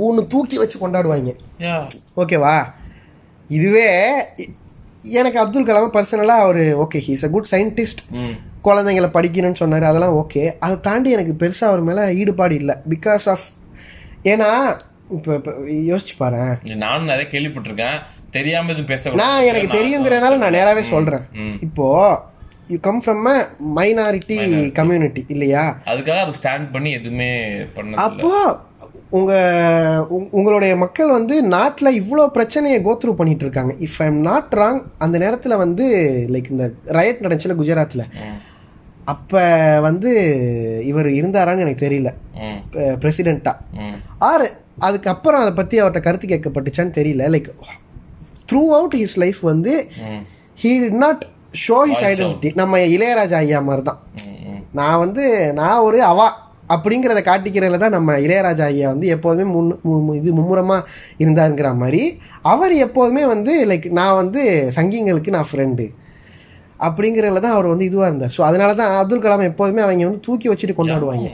ஊன்னு தூக்கி வச்சு கொண்டாடுவாங்க. ஓகேவா? இதுவே எனக்கு அப்துல் கலாம் பர்சனலாக அவர் okay he's a good scientist குழந்தைங்களை படிக்கணும்னு சொன்னார் அதெல்லாம் ஓகே அதை தாண்டி எனக்கு பெருசாக அவர் மேலே ஈடுபாடு இல்லை. பிகாஸ் ஆஃப் ஏன்னா இப்போ இப்போ யோசிச்சு பாரு. நானும் நிறைய கேள்விப்பட்டிருக்கேன். தெரியாம எதுவும் பேச நான் எனக்கு தெரியுங்கிறதுனால நான் நேராகவே சொல்கிறேன். இப்போ you come from a minority community இல்லையா? அதுக்காக அவர் ஸ்டாண்ட் பண்ணி எதுவுமே பண்ணல அப்போ உங்க உங்- உங்களுடைய மக்கள் வந்து நாட்டுல இவ்வளோ பிரச்சனையை கோத்ரூ பண்ணிட்டு இருக்காங்க if I am not wrong அந்த நேரத்துல வந்து லைக் இந்த ரயட் நடந்துச்சுல குஜராத்ல. அப்ப வந்து இவர் இருந்தாரான்னு எனக்கு தெரியல. ம். ஆறு அதுக்கப்புறம் அதை பத்தி அவர்கிட்ட கருத்து கேட்கப்பட்டுச்சான்னு தெரியல. Like throughout his life வந்து he did not show his identity நம்ம இளையராஜா ஐயா மாதிரி தான் நான் வந்து நான் ஒரு அவா அப்படிங்கிறத காட்டிக்கிறதுல தான் நம்ம இளையராஜா ஐயா வந்து எப்போதுமே முன் இது மும்முரமாக இருந்தாருங்கிற மாதிரி. அவர் எப்போதுமே வந்து லைக் நான் வந்து சங்கிங்களுக்கு நான் ஃப்ரெண்டு அப்படிங்கிறதுல தான் அவர் வந்து இதுவாக இருந்தார். ஸோ அதனால தான் அப்துல் கலாம் எப்போதுமே அவங்க வந்து தூக்கி வச்சுட்டு கொண்டாடுவாங்க.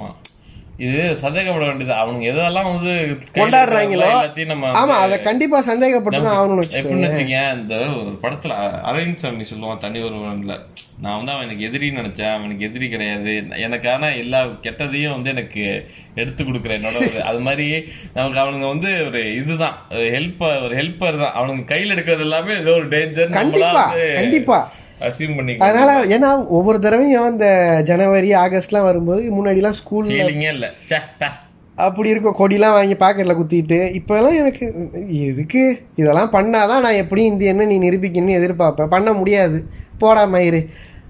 இது சந்தேகப்பட வேண்டியது. அவனுங்க எதெல்லாம் வந்து கொண்டாடுறாங்களோ நம்ம ஆமா அத கண்டிப்பா சந்தேகப்பட்டு தான் எப்படின்னு வச்சுக்கேன் இந்த ஒரு படத்துல அரவிந்த் சாமி சொல்லுவான் தனி ஒருவன்ல நான் வந்து அவனுக்கு எதிரின்னு நினைச்சேன் அவனுக்கு எதிரி கிடையாது. எனக்கான எல்லா கெட்டதையும் வந்து எனக்கு எடுத்து கொடுக்குற என்னோட ஒரு அது மாதிரி நமக்கு அவனுங்க வந்து ஒரு இதுதான். ஹெல்ப் ஒரு ஹெல்ப்பர் தான். அவனுங்க கையில எடுக்கிறது எல்லாமே ஏதோ ஒரு டேஞ்சர் கண்டிப்பா. அசியூம் பண்ணி அதனால ஏன்னா ஒவ்வொரு தடவையும் இந்த ஜனவரி ஆகஸ்ட்லாம் வரும்போது முன்னாடி எல்லாம் ஸ்கூல்ல ஃபீலிங்கே இல்ல. அப்படி இருக்கும் கொடிலாம் வாங்கி பாக்கெட்ல குத்திட்டு இப்பெல்லாம் எனக்கு எதுக்கு? இதெல்லாம் பண்ணாதான் நான் எப்படியும் இந்தியன்னு நீ நிரூபிக்கணும்னு எதிர்பார்ப்பேன். பண்ண முடியாது. போடா மயிறு.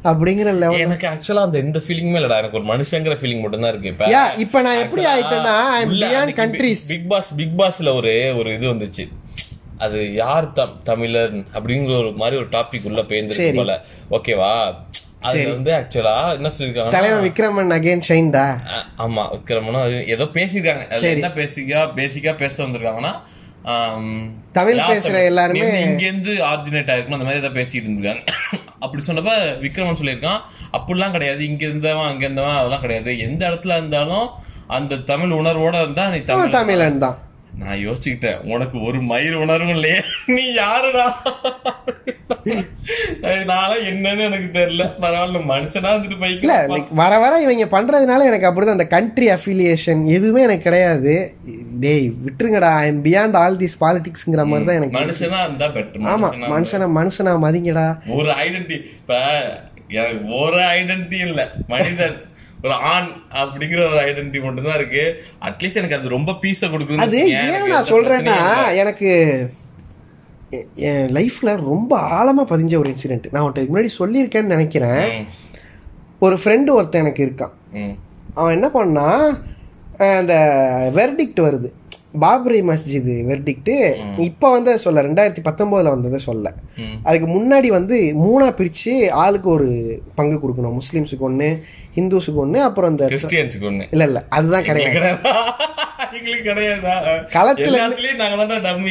அப்படிங்கிற லெவல் எனக்கு ஆக்சுவலா அந்த எந்த ஃபீலிங்குமே இல்லடா. எனக்கு ஒரு மனுஷங்கிற ஃபீலிங் மட்டும் தான் இருக்கு இப்ப. இப்ப நான் எப்படி ஆயிட்டேன்னா பிக் பாஸ் பிக் பாஸ்ல ஒரு ஒரு இது வந்துச்சு. அது யார் தம் தமிழன் அப்படிங்கிற ஒரு மாதிரி ஒரு டாபிக் உள்ள பேர்ந்துருக்கு போல. ஓகேவா அதுல வந்து ஆக்சுவலா என்ன சொல்லிருக்காங்க தலைவன் விக்ரமன் அகைன் ஷைன்டா ஆமா விக்ரமனும் அது ஏதோ பேசியிருக்காங்க. அது என்ன பேசிக்கா பேசிக்கா பேச வந்திருக்காங்கன்னா தமிழ் பேசுற? எல்லாருமே- இங்க இருந்து ஆரிஜினேட் ஆயிருக்கும் அந்த மாதிரி ஏதாவது பேசிட்டு இருந்திருக்காங்க. அப்படி சொன்னப்ப விக்ரமன் சொல்லியிருக்கான் அப்படிலாம் கிடையாது இங்க இருந்தவன் அங்க இருந்தவன் அதெல்லாம் கிடையாது. எந்த இடத்துல இருந்தாலும் அந்த தமிழ் உணர்வோட இருந்தா நீ தமிழ். தமிழன் தான். நான் யோசிச்சுக்கிட்டேன் உனக்கு ஒரு மயிர் உணர்வும் இல்லையே நீ யாருடா? நானும் என்னன்னு எனக்கு தெரியல. பரவாயில்ல மனுஷனா வந்துட்டு like வர வர இவங்க பண்றதுனால எனக்கு அப்படிதான் அந்த கண்ட்ரி அஃபிலியேஷன் எதுவுமே எனக்கு கிடையாது. டேய் விட்டுருங்கடா I am beyond all this பாலிடிக்ஸ்ங்கிற மாதிரி தான் எனக்கு மனுஷனா இருந்தா பெட்டர் ஆமா மனுஷனை மனுஷனா மதிங்கடா. ஒரு ஐடென்டி இப்ப எனக்கு ஒரு ஐடென்டி இல்ல மனிதன். ஒரு ஆண் அப்படிங்கிற ஒரு ஐடென்டி மட்டும் தான் இருக்கு அட்லீஸ்ட் எனக்கு அது ரொம்ப பீஸ கொடுக்குது அது ஏன் நான் சொல்றேன்னா எனக்கு என் லைஃப்ல ரொம்ப ஆழமா பதிஞ்ச ஒரு இன்சிடென்ட் நான் உன்ட்ட முன்னாடி சொல்லியிருக்கேன்னு நினைக்கிறேன். ஒரு ஃப்ரெண்டு ஒருத்தன் எனக்கு இருக்கான். அவன் என்ன பண்ணா அந்த வெர்டிக்ட் வருது. பாபரி மஸ்ஜித் வெர்டிக்ட் இப்ப வந்து சொல்ல ரெண்டாயிரத்தி பத்தொன்பதுல வந்ததை சொல்ல அதுக்கு முன்னாடி வந்து மூணா பிரிச்சு ஆளுக்கு ஒரு பங்கு கொடுக்கணும். முஸ்லிம்ஸுக்கு ஒண்ணு ஹிந்துஸுக்கு ஒண்ணு அப்புறம் இந்த கிறிஸ்டியன்ஸுக்கு ஒண்ணு. இல்ல இல்ல அதுதான் கிடையாது.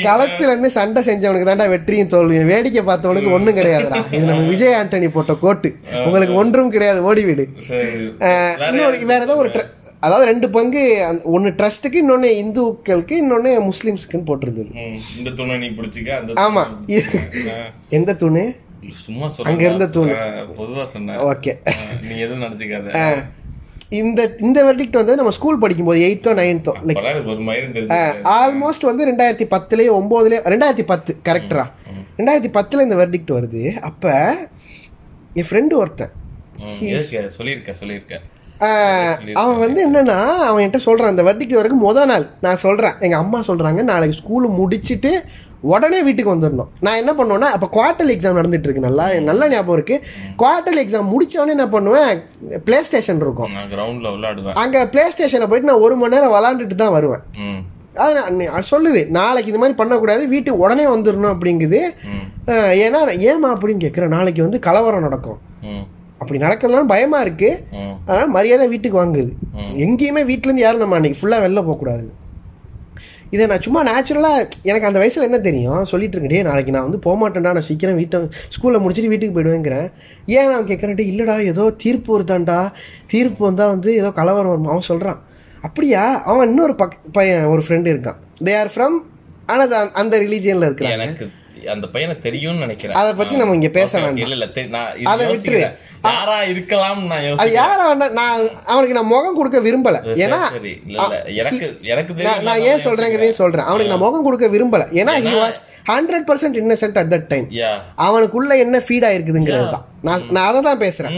களத்துல இருந்து சண்டை செஞ்சவனுக்கு தாண்டா வெற்றியும் தோல்வியும். வேடிக்கை பார்த்தவனுக்கு ஒண்ணும் கிடையாதுடா. இது நம்ம விஜய் ஆண்டனி போட்ட கோட்டு. உங்களுக்கு ஒன்றும் கிடையாது. ஓடிவிடு சரி. அஹ் இன்னொரு வேற ஏதோ ஒரு அதாவது ரெண்டு பங்கு ஒண்ணு ட்ரஸ்ட்டுக்கு இன்னொன்னு இந்துக்களுக்கு இன்னொன்னு முஸ்லிம்ஸ்க்குன்னு போட்டிருந்தது. இந்த துணை நீ பிடிச்சிக்க அந்த ஆமா. எந்த தூணு? சும்மா சொல்ல அங்க இருந்த தூண். பொதுவா சொன்னேன். ஓகே. நீ எதுவும் நினைச்சுக்காத. இந்த இந்த வெர்டிக்ட் வந்து நம்ம ஸ்கூல் படிக்கும்போது எயித்தோ நைன்த்தோ லைக் ஆல்மோஸ்ட் வந்து ரெண்டாயிரத்தி பத்துலயே ஒன்பதுலயே ரெண்டாயிரத்தி பத்து கரெக்டரா ரெண்டாயிரத்தி பத்துல இந்த வெர்டிக்ட் வருது. அப்ப என் ஃப்ரெண்டு ஒருத்தன். சொல்லியிருக்க சொல்லியிருக்க. ஆஹ், அவன் வந்து என்னன்னா அவன் என்கிட்ட சொல்றான் அந்த வெர்டிக்ட் வரைக்கும் முத நாள் நான் சொல்றேன். எங்க அம்மா சொல்றாங்க நாளைக்கு ஸ்கூல் முடிச்சிட்டு உடனே வீட்டுக்கு வந்துடணும். நான் என்ன பண்ணுவேன்னா அப்ப குவார்டர்லி எக்ஸாம் நடந்துட்டு இருக்கு. நல்லா நல்ல ஞாபகம் இருக்கு. குவார்டர்லி எக்ஸாம் முடிச்சவொடனே என்ன பண்ணுவேன் பிளே ஸ்டேஷன் இருக்கும். கிரவுண்ட்ல விளையாடுவேன். அங்க பிளே ஸ்டேஷனை போயிட்டு நான் ஒரு மணி நேரம் விளாண்டுட்டு தான் வருவேன். அது சொல்லுது நாளைக்கு இந்த மாதிரி பண்ணக்கூடாது வீட்டுக்கு உடனே வந்துடணும் அப்படிங்குது. ஏன்னா ஏமா அப்படின்னு கேட்குறேன் நாளைக்கு வந்து கலவரம் நடக்கும். அப்படி நடக்கலாம் பயமா இருக்கு. அதனால மரியாதை வீட்டுக்கு வாங்குது. எங்கேயுமே வீட்ல இருந்து யாரும் நம்ம அன்னைக்கு ஃபுல்லா வெளில போக கூடாது. இதை நான் சும்மா நேச்சுரலா எனக்கு அந்த வயசுல என்ன தெரியும்? சொல்லிட்டு இருக்கேன் "டேய், நாளைக்கு நான் வந்து போக மாட்டேன்டா நான் சீக்கிரம் வீட்டை ஸ்கூல்ல முடிச்சுட்டு வீட்டுக்கு போயிடுவேங்கிறேன். ஏன் நான் கேட்கறேன் "டேய், இல்லடா ஏதோ தீர்ப்பு வருதாண்டா தீர்ப்பு வந்தா வந்து ஏதோ கலவரம் வரும்? அவன் சொல்றான். அப்படியா? அவன் இன்னொரு பக் பையன் ஒரு ஃப்ரெண்டு இருக்கான். தே ஆர் ஃப்ரம் ஆனா அது அந்த ரிலீஜியன்ல இருக்கிறான் அந்த பையனை தெரியும்னு நினைக்கிறேன். அதை பத்தி நம்ம இங்க பேச வேண்டாம். இல்ல இல்ல நான் அதை விட்டுரு. யாரா இருக்கலாம் நான் அது யார வேணா நான் அவனுக்கு நான் முகம் கொடுக்க விரும்பல. ஏன்னா சரி. இல்ல, இல்ல. எனக்கு எனக்கு நான் ஏன் சொல்றேங்கிறதையும் சொல்றேன். அவனுக்கு நான் முகம் கொடுக்க விரும்பல. ஏன்னா he was hundred percent innocent at that time அவனுக்குள்ள என்ன ஃபீட் ஆயிருக்குதுங்கிறது தான். நான் நான் அதை தான் பேசுறேன்.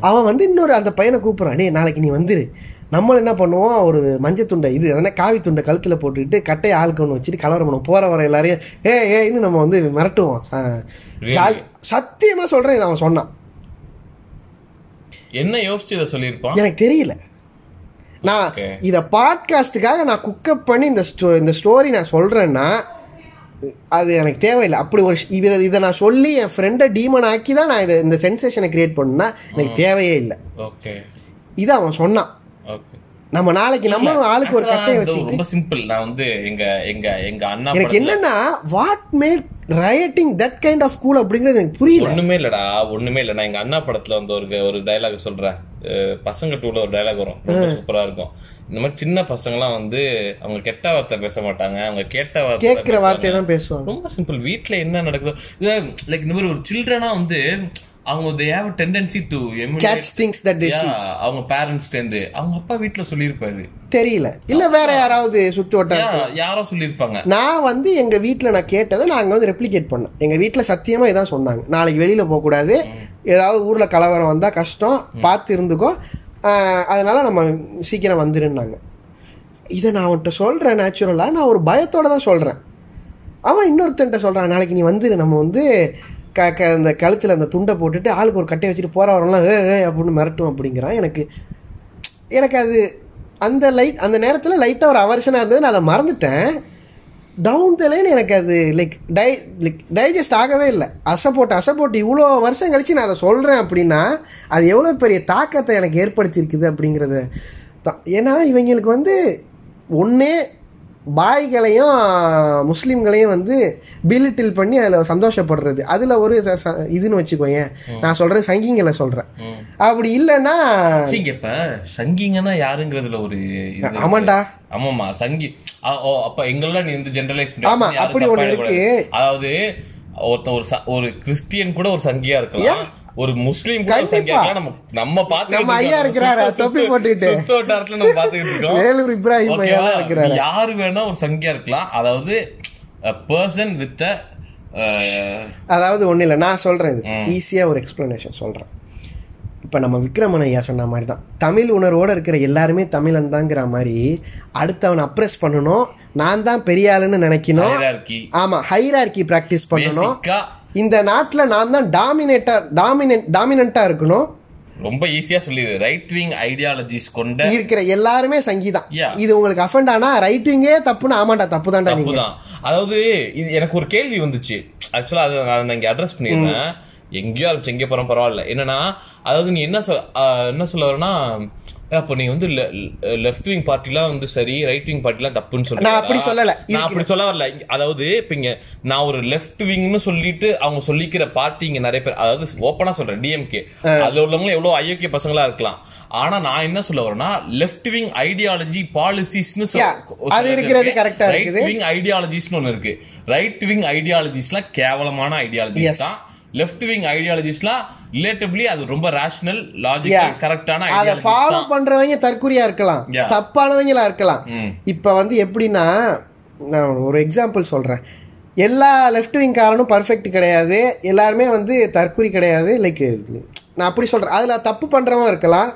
அவன் வந்து இன்னொரு அந்த பையனை கூப்பிடுறான். டேய் நாளைக்கு நீ வந்துரு. நம்ம என்ன பண்ணுவோம்? ஒரு மஞ்சள் துண்டை இது அதனால காவி துண்டை கழுத்துல போட்டுக்கிட்டு கட்டையை ஆளுக்கு ஒன்று வச்சுட்டு கலவரம் பண்ணுவோம். போற வர எல்லாரையும் ஏ ஏன்னு நம்ம வந்து மிரட்டுவோம். ஆ, ஜாலி- சத்தியமா சொல்றேன் இதை அவன் சொன்னான். என்ன யோசிச்சு இதை சொல்லியிருப்பான்? எனக்கு தெரியல. நான். இத பாட்காஸ்டுக்காக நான் குக்கப் பண்ணி இந்த ஸ்டோ- இந்த ஸ்டோரி நான் சொல்றேன்னா அது எனக்கு தேவையில்லை. அப்படி ஒரு இத இதை நான் சொல்லி என் ஃப்ரெண்டை டீமன் ஆக்கி தான் நான் இதை இந்த சென்சேஷனை கிரியேட் பண்ணா எனக்கு தேவையே இல்லை. ஓகே இதை அவன் சொன்னான். நம்ம நாளைக்கு நம்ம ஆளுக்கு ஒரு கட்டையை வச்சுக்கிட்டு ரொம்ப சிம்பிள் நான் வந்து எங்க எங்க எங்க அண்ணா எனக்கு என்னன்னா what made rioting that kind of cool அப்படிங்கிறது எனக்கு புரியல. ஒண்ணுமே இல்லடா ஒண்ணுமே இல்ல. நான் எங்க அண்ணா படத்துல வந்து ஒரு ஒரு டயலாக் சொல்றேன். பசங்க டூல ஒரு டைலாக் வரும். சூப்பரா இருக்கும். இந்த மாதிரி சின்ன பசங்கலாம் வந்து அவங்க கெட்ட வார்த்தை பேச மாட்டாங்க. அவங்க கேட்ட வார்த்தை கேட்கிற வார்த்தையை தான் பேசுவாங்க. ரொம்ப சிம்பிள் வீட்ல என்ன நடக்குதோ லைக் இந்த மாதிரி ஒரு சில்ட்ரனா வந்து அவங்க they have tendency to catch things that is அவங்க பேரண்ட்ஸ்ல இருந்து அவங்க அப்பா வீட்ல சொல்லியிருப்பாரு. தெரியல. இல்ல வேற யாராவது சுத்து வட்டார யா- யாரோ சொல்லியிருப்பாங்க. நான் வந்து எங்க வீட்ல நான் கேட்டதை நாங்க வந்து ரெப்ளிகேட் பண்ணோம் எங்க வீட்ல சத்தியமா இதான் சொன்னாங்க. நாளைக்கு வெளியில போக கூடாது ஏதாவது ஊர்ல கலவரம் வந்தா கஷ்டம். பார்த்து இருந்துக்கோ. அதனால நம்ம சீக்கிரம் வந்துருன்னாங்க. இதை நான் அவன்கிட்ட சொல்றேன் நேச்சுரலா நான் ஒரு பயத்தோட தான் சொல்றேன். அவன் இன்னொருத்தன்ட்ட சொல்றான் நாளைக்கு நீ வந்துரு நம்ம வந்து க க அந்த கழுத்தில் அந்த துண்டை போட்டுட்டு ஆளுக்கு ஒரு கட்டையை வச்சுட்டு போகிற வரலாம் ஏ அப்படின்னு மிரட்டும் அப்படிங்கிறான். எனக்கு எனக்கு அது அந்த லைட் அந்த நேரத்தில் லைட்டாக ஒரு அவர்ஷனாக இருந்தது. நான் அதை மறந்துட்டேன். டவுன் த லைன் எனக்கு அது லைக் டை லைக் டைஜஸ்ட் ஆகவே இல்லை. அசை போட்டு அசை போட்டு இவ்வளோ வருஷம் கழித்து நான் அதை சொல்கிறேன் அப்படின்னா அது எவ்வளோ பெரிய தாக்கத்தை எனக்கு ஏற்படுத்தியிருக்குது அப்படிங்கிறத தான் ஏன்னா இவங்களுக்கு வந்து ஒன்றே பாய்களையும் முஸ்லீம்களையும் வந்து பிலிட்டில் பண்ணி அதில் சந்தோஷப்படுறது. அதில் ஒரு இதுன்னு வச்சுக்கோயேன். நான் சொல்கிறேன் சங்கிங்களை சொல்கிறேன் அப்படி இல்லைன்னா இப்ப சங்கிங்கன்னா யாருங்கிறதுல ஒரு. ஆமாண்டா. ஆமாமா சங்கி ஓ, அப்ப எங்கெல்லாம் நீ வந்து ஜெனரலைஸ் ஆமா, அப்படி ஒண்ணு இருக்கு. அதாவது ஒருத்தன் ஒரு ஒரு கிறிஸ்டியன் கூட ஒரு சங்கியா இருக்கலாம். ஒரு முஸ்லீம் நம்ம நம்ம பாத்து நம்ம ஐயா இருக்கிறாரா, தொப்பி போட்டுக்கிட்டு. சுத்த வட்டாரத்துல நம்ம பாத்துக்கிட்டு இருக்கோம். வேலூர் இப்ராஹிம்? ஐயா இருக்கிறாரு. யாரு வேணா ஒரு சங்கியா இருக்கலாம். அதாவது பர்சன் வித் அதாவது ஒண்ணு இல்ல. நான் சொல்றேன் இது. ஈஸியா ஒரு எக்ஸ்பிளனேஷன் சொல்றேன். இப்ப நம்ம விக்ரமன் ஐயா சொன்ன மாதிரி தான். தமிழ் உணர்வோட இருக்கிற எல்லாருமே தமிழன் தாங்கிற மாதிரி அடுத்தவன் அப்ரெஸ் பண்ணணும். நான் தான் பெரிய ஆளுன்னு நினைக்கணும். ஆமா ஹைரார்கி பிராக்டிஸ் பண்ணணும். இந்த நாட்டுல நான் தான் டாமினேட்டா டாமினன்ட் டாமினண்டா இருக்கணும். ரொம்ப ஈஸியா சொல்லிடு ரைட் விங் ஐடியாலஜிஸ் கொண்ட இருக்கிற எல்லாருமே Yeah. இது உங்களுக்கு அஃபண்ட் ஆனா ரைட் விங்கே தப்புன்னு ஆமாண்டா தப்பு தான்டா தப்புதான். அதாவது இது எனக்கு ஒரு கேள்வி வந்துச்சு. ஆக்சுவலா அதை நான் இங்க அட்ரஸ் பண்ணிருந்தேன் எங்கேயோ ஆரம்பிச்சு எங்கேயோ போறோம் பரவாயில்ல. என்னன்னா அதாவது நீ என்ன சொல் என்ன சொல்ல வரனா அப்போ நீ வந்து லெஃப்ட் விங் பார்ட்டிலாம் வந்து சரி ரைட் விங் பார்ட்டிலாம் தப்புன்னு சொல்லி நான் அப்படி சொல்லல. நான் அப்படி சொல்ல வரல. அதாவது இப்ப இங்க நான் ஒரு லெஃப்ட் விங்னு சொல்லிட்டு அவங்க சொல்லிக்கிற பார்ட்டி இங்க நிறைய பேர் அதாவது ஓப்பனா சொல்றேன் டிஎம்கே அதுல உள்ளவங்க எவ்வளவு அயோக்கிய பசங்களா இருக்கலாம். ஆனா நான் என்ன சொல்ல வரேன்னா லெஃப்ட் விங் ஐடியாலஜி பாலிசிஸ்னு அது இருக்கிறது ஆ இருக்குது. விங் ஐடியாலஜிஸ்னு ஒண்ணு இருக்கு. ரைட் விங் ஐடியாலஜிஸ்லாம் கேவலமான. ஐடியாலஜிஸ் தான். லெஃப்ட் விங் ஐடியாலஜிஸ்லாம் ரிலேட்டிவ்லி அது ரொம்ப ரேஷனல். லாஜிக்கல் கரெக்டான அத ஃபாலோ பண்றவங்க தற்குறியா இருக்கலாம். தப்பானவங்களா இருக்கலாம். இப்ப வந்து எப்படின்னா நான் ஒரு எக்ஸாம்பிள் சொல்றேன். எல்லா லெஃப்ட் விங் காரனும் பர்ஃபெக்ட் கிடையாது. எல்லாருமே வந்து தற்குறி கிடையாது. லைக் நான் அப்படி சொல்றேன். அதுல தப்பு பண்றவன் இருக்கலாம்.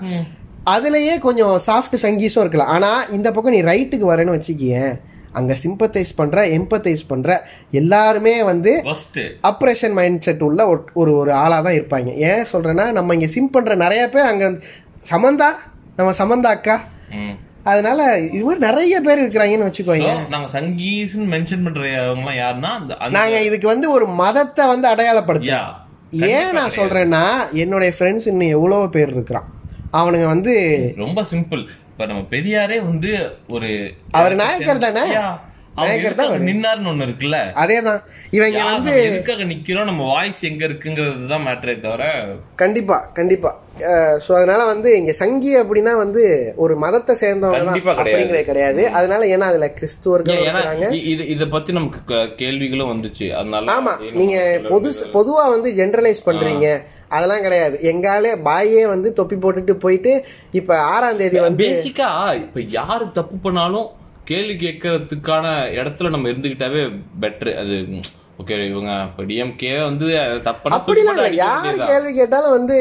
அதுலயே கொஞ்சம் சாஃப்ட் சங்கீஸும் இருக்கலாம். ஆனா இந்த பக்கம் நீ ரைட்டுக்கு வரேன்னு வச்சுக்கியேன். அங்க சிம்பத்தைஸ் பண்ற எம்பத்தைஸ் பண்ற எல்லாருமே வந்து அப்ரேஷன் மைண்ட் செட் உள்ள ஒரு ஒரு ஆளாக தான் இருப்பாங்க. ஏன் சொல்கிறேன்னா நம்ம இங்கே சிம் பண்ணுற நிறைய பேர் அங்கே சமந்தா? நம்ம சமந்தா அக்கா? அதனால இது மாதிரி நிறைய பேர் இருக்கிறாங்கன்னு வச்சுக்கோங்க. நாங்க சங்கீஸ்னு மென்ஷன் பண்றவங்க எல்லாம் யாருன்னா நாங்க இதுக்கு வந்து ஒரு மதத்தை வந்து அடையாளப்படுத்த Yeah. ஏன் நான் சொல்றேன்னா என்னுடைய ஃப்ரெண்ட்ஸ் இன்னும் எவ்வளோ பேர் இருக்கிறான். அவனுங்க வந்து ரொம்ப சிம்பிள் இப்ப நம்ம பெரியாரே வந்து ஒரு அவர் நாயக்கர் தானே? நாயக்கர் தான். நின்னாருன்னு ஒண்ணு இருக்குல்ல? அதே தான் இவங்க வந்து நம்ம எதுக்காக நிக்கிறோம்? நம்ம வாய்ஸ் எங்க இருக்குங்கிறது தான் மேட்டரே தவிர கண்டிப்பா கண்டிப்பா. ஸோ அதனால வந்து இங்க சங்கி அப்படின்னா வந்து ஒரு மதத்தை சேர்ந்தவங்க கண்டிப்பா கிடையாது. கிடையாது. அதனால ஏன்னா அதுல கிறிஸ்துவர்கள் இது இத பத்தி நமக்கு கேள்விகளும் வந்துச்சு. அதனால ஆமா நீங்க பொது பொதுவா வந்து ஜெனரலைஸ் பண்றீங்க. அதெல்லாம் கிடையாது. எங்காலே பாயே வந்து தொப்பி போட்டுட்டு போயிட்டு இப்ப ஆறாம் தேதி வந்து பேசிக்கா இப்ப யாரு தப்பு பண்ணாலும் கேள்வி கேட்கறதுக்கான இடத்துல நம்ம இருந்துகிட்டாவே பெட்டர் அது ஓகே இவங்க டிஎம்கே வந்து தப்பா அப்படிலாம் இல்லை. யார் கேள்வி கேட்டாலும் வந்து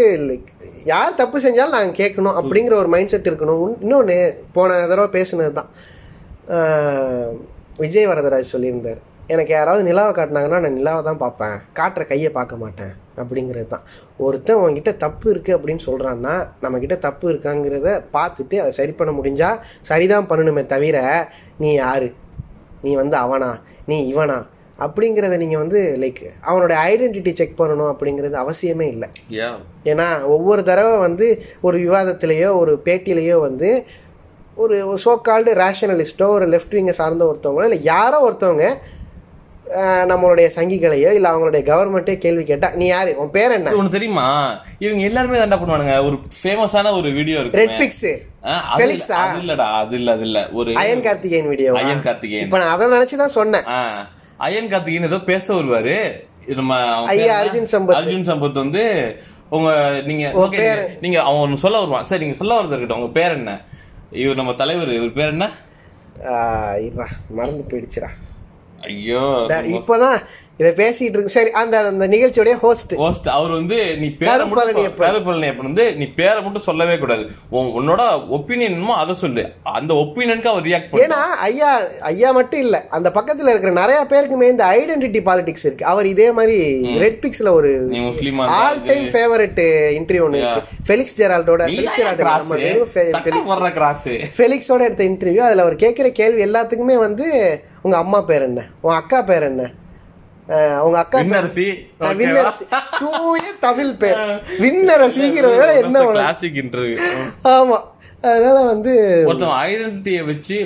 யார் தப்பு செஞ்சாலும் நாங்க கேட்கணும் அப்படிங்கிற ஒரு மைண்ட் செட் இருக்கணும் இன்னொன்னு போன தடவை பேசுனது தான் விஜய் வரதராஜ் சொல்லியிருந்தார். எனக்கு யாராவது நிலாவை காட்டினாங்கன்னா நான் நிலாவை தான் பார்ப்பேன். காட்டுற கையை பார்க்க மாட்டேன். அப்படிங்கிறது தான் ஒருத்தன் உன்கிட்ட தப்பு இருக்கு அப்படின்னு சொல்றான்னா நம்ம கிட்ட தப்பு இருக்காங்கிறத பார்த்துட்டு அதை சரி பண்ண முடிஞ்சா சரிதான் பண்ணணுமே தவிர நீ யாரு? நீ வந்து அவனா? நீ இவனா? அப்படிங்கிறத நீங்க வந்து லைக் அவனோட ஐடென்டிட்டி செக் பண்ணணும் அப்படிங்கிறது அவசியமே இல்லை. ஏன்னா ஒவ்வொரு தடவை வந்து ஒரு விவாதத்திலேயோ ஒரு பேட்டிலேயோ வந்து ஒரு சோ கால்டு ரேஷனலிஸ்டோ ஒரு லெஃப்ட் விங்கை சார்ந்த ஒருத்தவங்களோ இல்லை யாரோ ஒருத்தவங்க நம்மளுடைய சங்கிகளையோ இல்ல அவங்களுடைய கவர்மெண்ட்டே கேள்வி கேட்டா நீ யாரு? உன் பேர் என்ன? உனக்கு தெரியுமா? இவங்க எல்லாருமே என்ன பண்ணுவானுங்க. ஒரு ஃபேமஸான ஒரு வீடியோ ரெட் இருக்கு பிக்ஸ் அது இல்லடா அது இல்ல அது இல்ல. ஒரு iron Karthikeyan video iron Karthikeyan இப்ப நான் அதை நினைச்சுதான் சொன்னேன். ஆ, அயன் கார்த்திகேயன் ஏதோ பேச வருவாரு. நம்ம ஐயா? அர்ஜுன் சம்பத். அர்ஜுன் சம்பத் வந்து உங்க நீங்க பேரு? நீங்க- அவன் சொல்ல வருவான். சரி நீங்க சொல்ல வரது இருக்கட்டும். உங்க பேர் என்ன? இவர் நம்ம தலைவர் இவர் பேர் என்ன? மறந்து போயிடுச்சுடா. ஐயோ இப்பதான் இத பேசிட்டு இருக்கு. சரி அந்த அந்த நிகழ்ச்சியோட ஹோஸ்ட் ஹோஸ்ட் அவர் வந்து நீ பேரை மட்டும் அப்பன். கருப்பழனியப்பன் வந்து நீ பேரை மட்டும் சொல்லவே கூடாது. உன்- உன்னோட ஒப்பீனியன் என்னமோ அதை சொல்லு. அந்த ஒப்பீனியனுக்கு அவர் ரியாக்ட் ஏன்னா ஐயா ஐயா மட்டும் இல்ல. அந்த பக்கத்துல இருக்கிற நிறைய பேருக்குமே இந்த ஐடென்டிட்டி பாலிடிக்ஸ் இருக்கு. அவர் இதே மாதிரி ரெட் பிக்ஸ்ல ஒரு ஆல் டைம் ஃபேவரட் இன்டர்வியூ ஒன்று இருக்கு. ஃபெலிக்ஸ் ஜெரால்டோட ஃபெலிக்ஸ் ஜெரால்டு நம்ம வெறும் ஃபெ- ஃபெலிக்ஸ் வர்ற கிராஸ் ஃபெலிக்ஸோட எடுத்த இன்டர்வியூ அதுல அவர் கேட்கிற கேள்வி எல்லாத்துக்குமே வந்து உங்க அம்மா பேர் என்ன? உன் அக்கா பேர் என்ன? அஹ் உங்க அக்கா விண்ணரசி. விண்ணரசி. தூய தமிழ் பேர். விண்ணரசிங்கிறத என்ன? கிளாசிக் ஆமா. அதனால வந்து ஒருத்தன் ஐடென்டிட்டியை வச்சு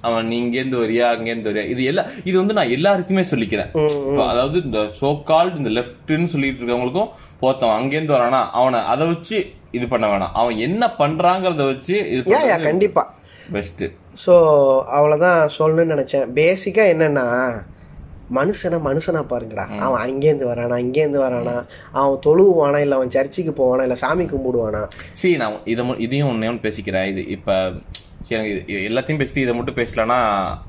அவன் நீ இங்கேருந்து வரியா அங்கேருந்து வரியா? இது எல்லா இது வந்து நான் எல்லாருக்குமே சொல்லிக்கிறேன். அதாவது இந்த சோ கால்டு இந்த லெஃப்ட்னு சொல்லிட்டு இருக்கவங்களுக்கும் ஒருத்தன் அங்கேருந்து வரானா அவனை அதை வச்சு இது பண்ண வேணாம். அவன் என்ன பண்றாங்கிறத வச்சு இது கண்டிப்பா. பெஸ்ட் ஸோ அவ்வளோதான் சொல்லணும்னு நினச்சேன். பேசிக்காக என்னன்னா மனுஷனை மனுஷனா பாருங்கடா. அவன் அங்கேருந்து வரானா இங்கேருந்து வரானா அவன் தொழுவானா இல்லை அவன் சர்ச்சுக்கு போவானா இல்லை சாமி கும்பிடுவானா? சரி நான் இதை இதையும் ஒன்று பேசிக்கிறேன். இது இப்ப எனக்கு எல்லாத்தையும் பேசிட்டு இதை மட்டும் பேசலன்னா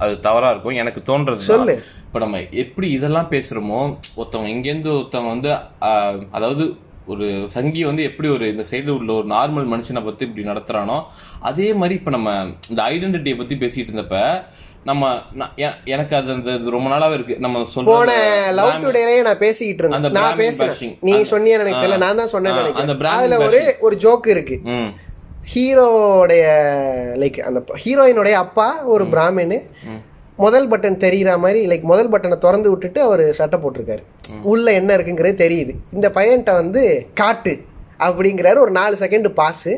அது தவறா இருக்கும். எனக்கு தோன்றது சொல்லு. இப்ப நம்ம எப்படி இதெல்லாம் பேசுறோமோ ஒருத்தவங்க இங்கேருந்து ஒருத்தவங்க வந்து அதாவது ஒரு சங்கி வந்து எப்படி ஒரு இந்த சைடு உள்ள ஒரு நார்மல் மனுஷனை பத்தி இப்படி நடத்துறானோ அதே மாதிரி இப்ப நம்ம இந்த ஐடென்டிட்டியை பத்தி பேசிட்டு இருந்தப்ப நம்ம எனக்கு அது அந்த ரொம்ப நாளாவே இருக்கு. நம்ம போன லவ் சொல்ற டுடேலயே நான் பேசிக்கிட்டு இருந்தேன். நான் பேசுறேன். நீ சொன்னியா. தெரியல. நான் தான் சொன்னேன்னு ஆ, அந்த நினைக்கிறேன் அதுல ஒரு ஒரு ஜோக் இருக்கு. ஹீரோடைய லைக் அந்த ஹீரோயினுடைய அப்பா ஒரு பிராமின் முதல் பட்டன் தெரியுற மாதிரி லைக் முதல் பட்டனை திறந்து விட்டுட்டு அவர் சட்டை போட்டிருக்காரு. உள்ள என்ன இருக்குங்கிறது தெரியுது. இந்த பையன்கிட்ட வந்து காட்டு அப்படிங்கிறாரு. ஒரு நாலு செகண்ட் பாஸு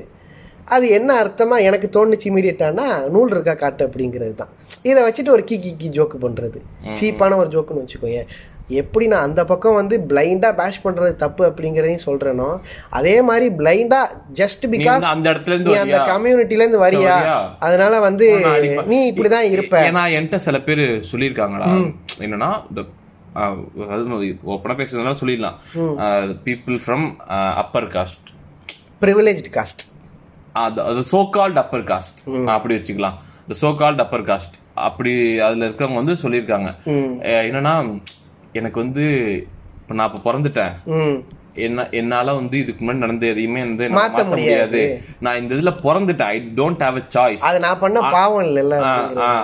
அது என்ன அர்த்தமா எனக்கு தோணுச்சு இமீடியட்டானா நூல் இருக்கா காட்டு அப்படிங்கிறது தான். இதை வச்சுட்டு ஒரு கி கி கி ஜோக்கு பண்றது. சீப்பான ஒரு ஜோக்குன்னு வச்சுக்கோயேன். எப்படி நான் அந்த பக்கம் வந்து பிளைண்டா பேஷ் பண்றது தப்பு அப்படிங்கிறதையும் சொல்றேனோ அதே மாதிரி பிளைண்டா ஜஸ்ட் பிகாஸ் அந்த இடத்துல இருந்து நீ அந்த வரியா? கம்யூனிட்டில இருந்து வரியா? அதனால வந்து நான். நீ இப்படிதான் இருப்ப. ஏன்னா என்கிட்ட சில பேர் சொல்லியிருக்காங்கடா. என்னன்னா அதாவது ஓப்பனா பேசுறதுனால சொல்லிடலாம். People from upper caste privileged caste அது சோ கால்ட் அப்பர் காஸ்ட் அப்படி வச்சுக்கலாம். இந்த சோ கால்ட் அப்பர் காஸ்ட் அப்படி அதுல இருக்கிறவங்க வந்து சொல்லியிருக்காங்க. என்னன்னா எனக்கு வந்து இப்ப நான் இப்ப பிறந்துட்டேன். என்ன என்னால வந்து இதுக்கு முன்னாடி நடந்த எதையுமே வந்து மாத்த முடியாது. நான் இந்த இதுல பிறந்துட்டேன். I don't have a choice அது நான் பண்ண பாவம் இல்லைல்ல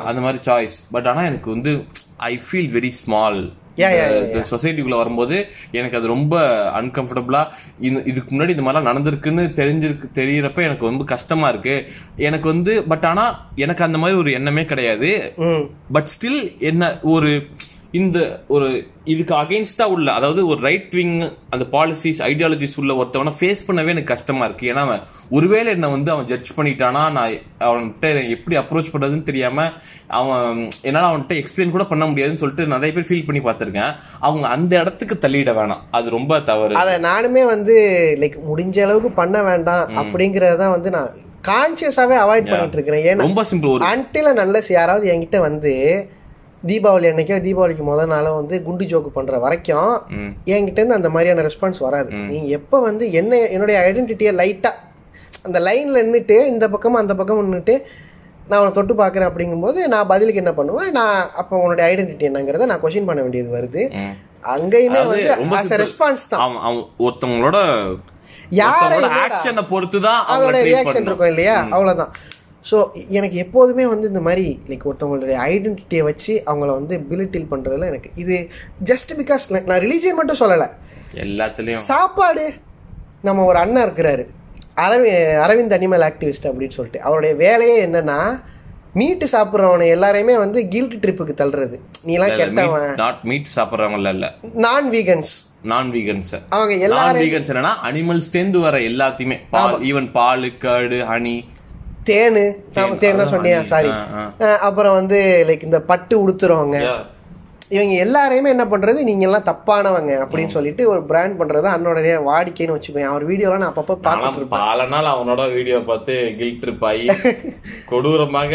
அந்த மாதிரி சாய்ஸ் பட் ஆனா எனக்கு வந்து ஐ ஃபீல் வெரி ஸ்மால் சொசைட்டிக்குள்ள வரும்போது எனக்கு அது ரொம்ப அன்கம்ஃபர்டபுளா இதுக்கு முன்னாடி இந்த மாதிரிலாம் நடந்திருக்குன்னு தெரிஞ்சிருக்கு தெரியறப்ப எனக்கு ரொம்ப கஷ்டமா இருக்கு. எனக்கு வந்து பட் ஆனா எனக்கு அந்த மாதிரி ஒரு எண்ணமே கிடையாது. பட் ஸ்டில் என்ன ஒரு இந்த ஒரு இதுக்கு அகைன்ஸ்டா உள்ள அதாவது ஒரு ரைட் விங் அந்த பாலிசிஸ் ஐடியாலஜிஸ் உள்ள ஒருத்தவனை ஃபேஸ் பண்ணவே எனக்கு கஷ்டமா இருக்கு. ஏன்னா அவன் ஒருவேளை என்ன வந்து அவன் ஜட்ஜ் பண்ணிட்டானா நான் அவன்கிட்ட எப்படி அப்ரோச் பண்றதுன்னு தெரியாம அவன் என்னால அவன்கிட்ட எக்ஸ்பிளைன் கூட பண்ண முடியாதுன்னு சொல்லிட்டு நிறைய பேர் ஃபீல் பண்ணி பார்த்திருக்கேன். அவங்க அந்த இடத்துக்கு தள்ளிட வேணாம். அது ரொம்ப தவறு. அத நானுமே வந்து லைக் முடிஞ்ச அளவுக்கு பண்ண வேண்டாம் அப்படிங்கறத வந்து நான் கான்சியஸாவே அவாய்ட் பண்ணிட்டு இருக்கிறேன். ஏன்னா ரொம்ப சிம்பிள் ஒரு அன்டில நல்ல யாராவது என்கிட்ட வந்து தீபாவளி அன்னைக்கோ தீபாவளிக்கு முத நாளும் வந்து குண்டு ஜோக்கு பண்ற வரைக்கும் ம். என்கிட்ட இருந்து அந்த மாதிரியான ரெஸ்பான்ஸ் வராது. நீ எப்ப வந்து என்ன என்னுடைய ஐடென்டிட்டியை லைட்டா அந்த லைன்ல நின்னுட்டு இந்த பக்கமும் அந்த பக்கம் நின்னுட்டு நான் அவனை தொட்டு பார்க்கறேன் அப்படிங்கும்போது நான் பதிலுக்கு என்ன பண்ணுவேன்? நான் அப்போ உன்னுடைய ஐடென்டிட்டி என்னங்கிறத நான் கொஸ்டின் பண்ண வேண்டியது வருது. அங்கேயுமே வந்து. ரெஸ்பான்ஸ் தான். ஒருத்தவங்களோட யாரை ஒருத்தவங்களோட என்னடா? ஆக்ஷனை பொறுத்து தான் அதோட ரியாக்ஷன் இருக்கும் இல்லையா? அவ்வளவுதான். ஸோ எனக்கு எப்போதுமே வந்து இந்த மாதிரி லைக் ஒருத்தவங்களுடைய ஐடென்டிட்டியை வச்சு அவங்கள வந்து பிலிட்டில் பண்றதுல எனக்கு இது ஜஸ்ட் பிகாஸ் நான் ரிலீஜியன் மட்டும் சொல்லலை. எல்லாத்துலயும். சாப்பாடு நம்ம ஒரு அண்ணன் இருக்கிறாரு. அரவி அரவிந்த் அனிமல் ஆக்டிவிஸ்ட் அப்படின்னு சொல்லிட்டு. அவருடைய வேலையே என்னன்னா மீட்டு சாப்பிட்றவனை எல்லாரையுமே வந்து கில்ட் ட்ரிப்புக்கு தள்ளுறது. நீலாம் கெட்டவன். நாட் மீட் சாப்பிடுறவங்க இல்ல. நான் வீகன்ஸ் நான் வீகன்ஸ் அவங்க எல்லாரும் வீகன்ஸ் என்னன்னா அனிமல்ஸ் தேர்ந்து வர எல்லாத்தையுமே. பால் ஈவன் பால் கர்டு ஹனி தேனு தேன் தான் சொன்னியா சாரி. அப்புறம் வந்து லைக் இந்த பட்டு உடுத்துறவங்க. இவங்க எல்லாரையுமே என்ன பண்றது? நீங்க எல்லாம் தப்பானவங்க அப்படின்னு சொல்லிட்டு ஒரு பிராண்ட் பண்றது அண்ணனுடைய வாடிக்கைன்னு வச்சுக்கோங்க அவர் வீடியோலாம் நான் அப்பப்போ பார்த்துட்டு ஆனா பல நாள் அவனோட வீடியோ பார்த்து கில் ட்ரிப் ஆகி கொடூரமாக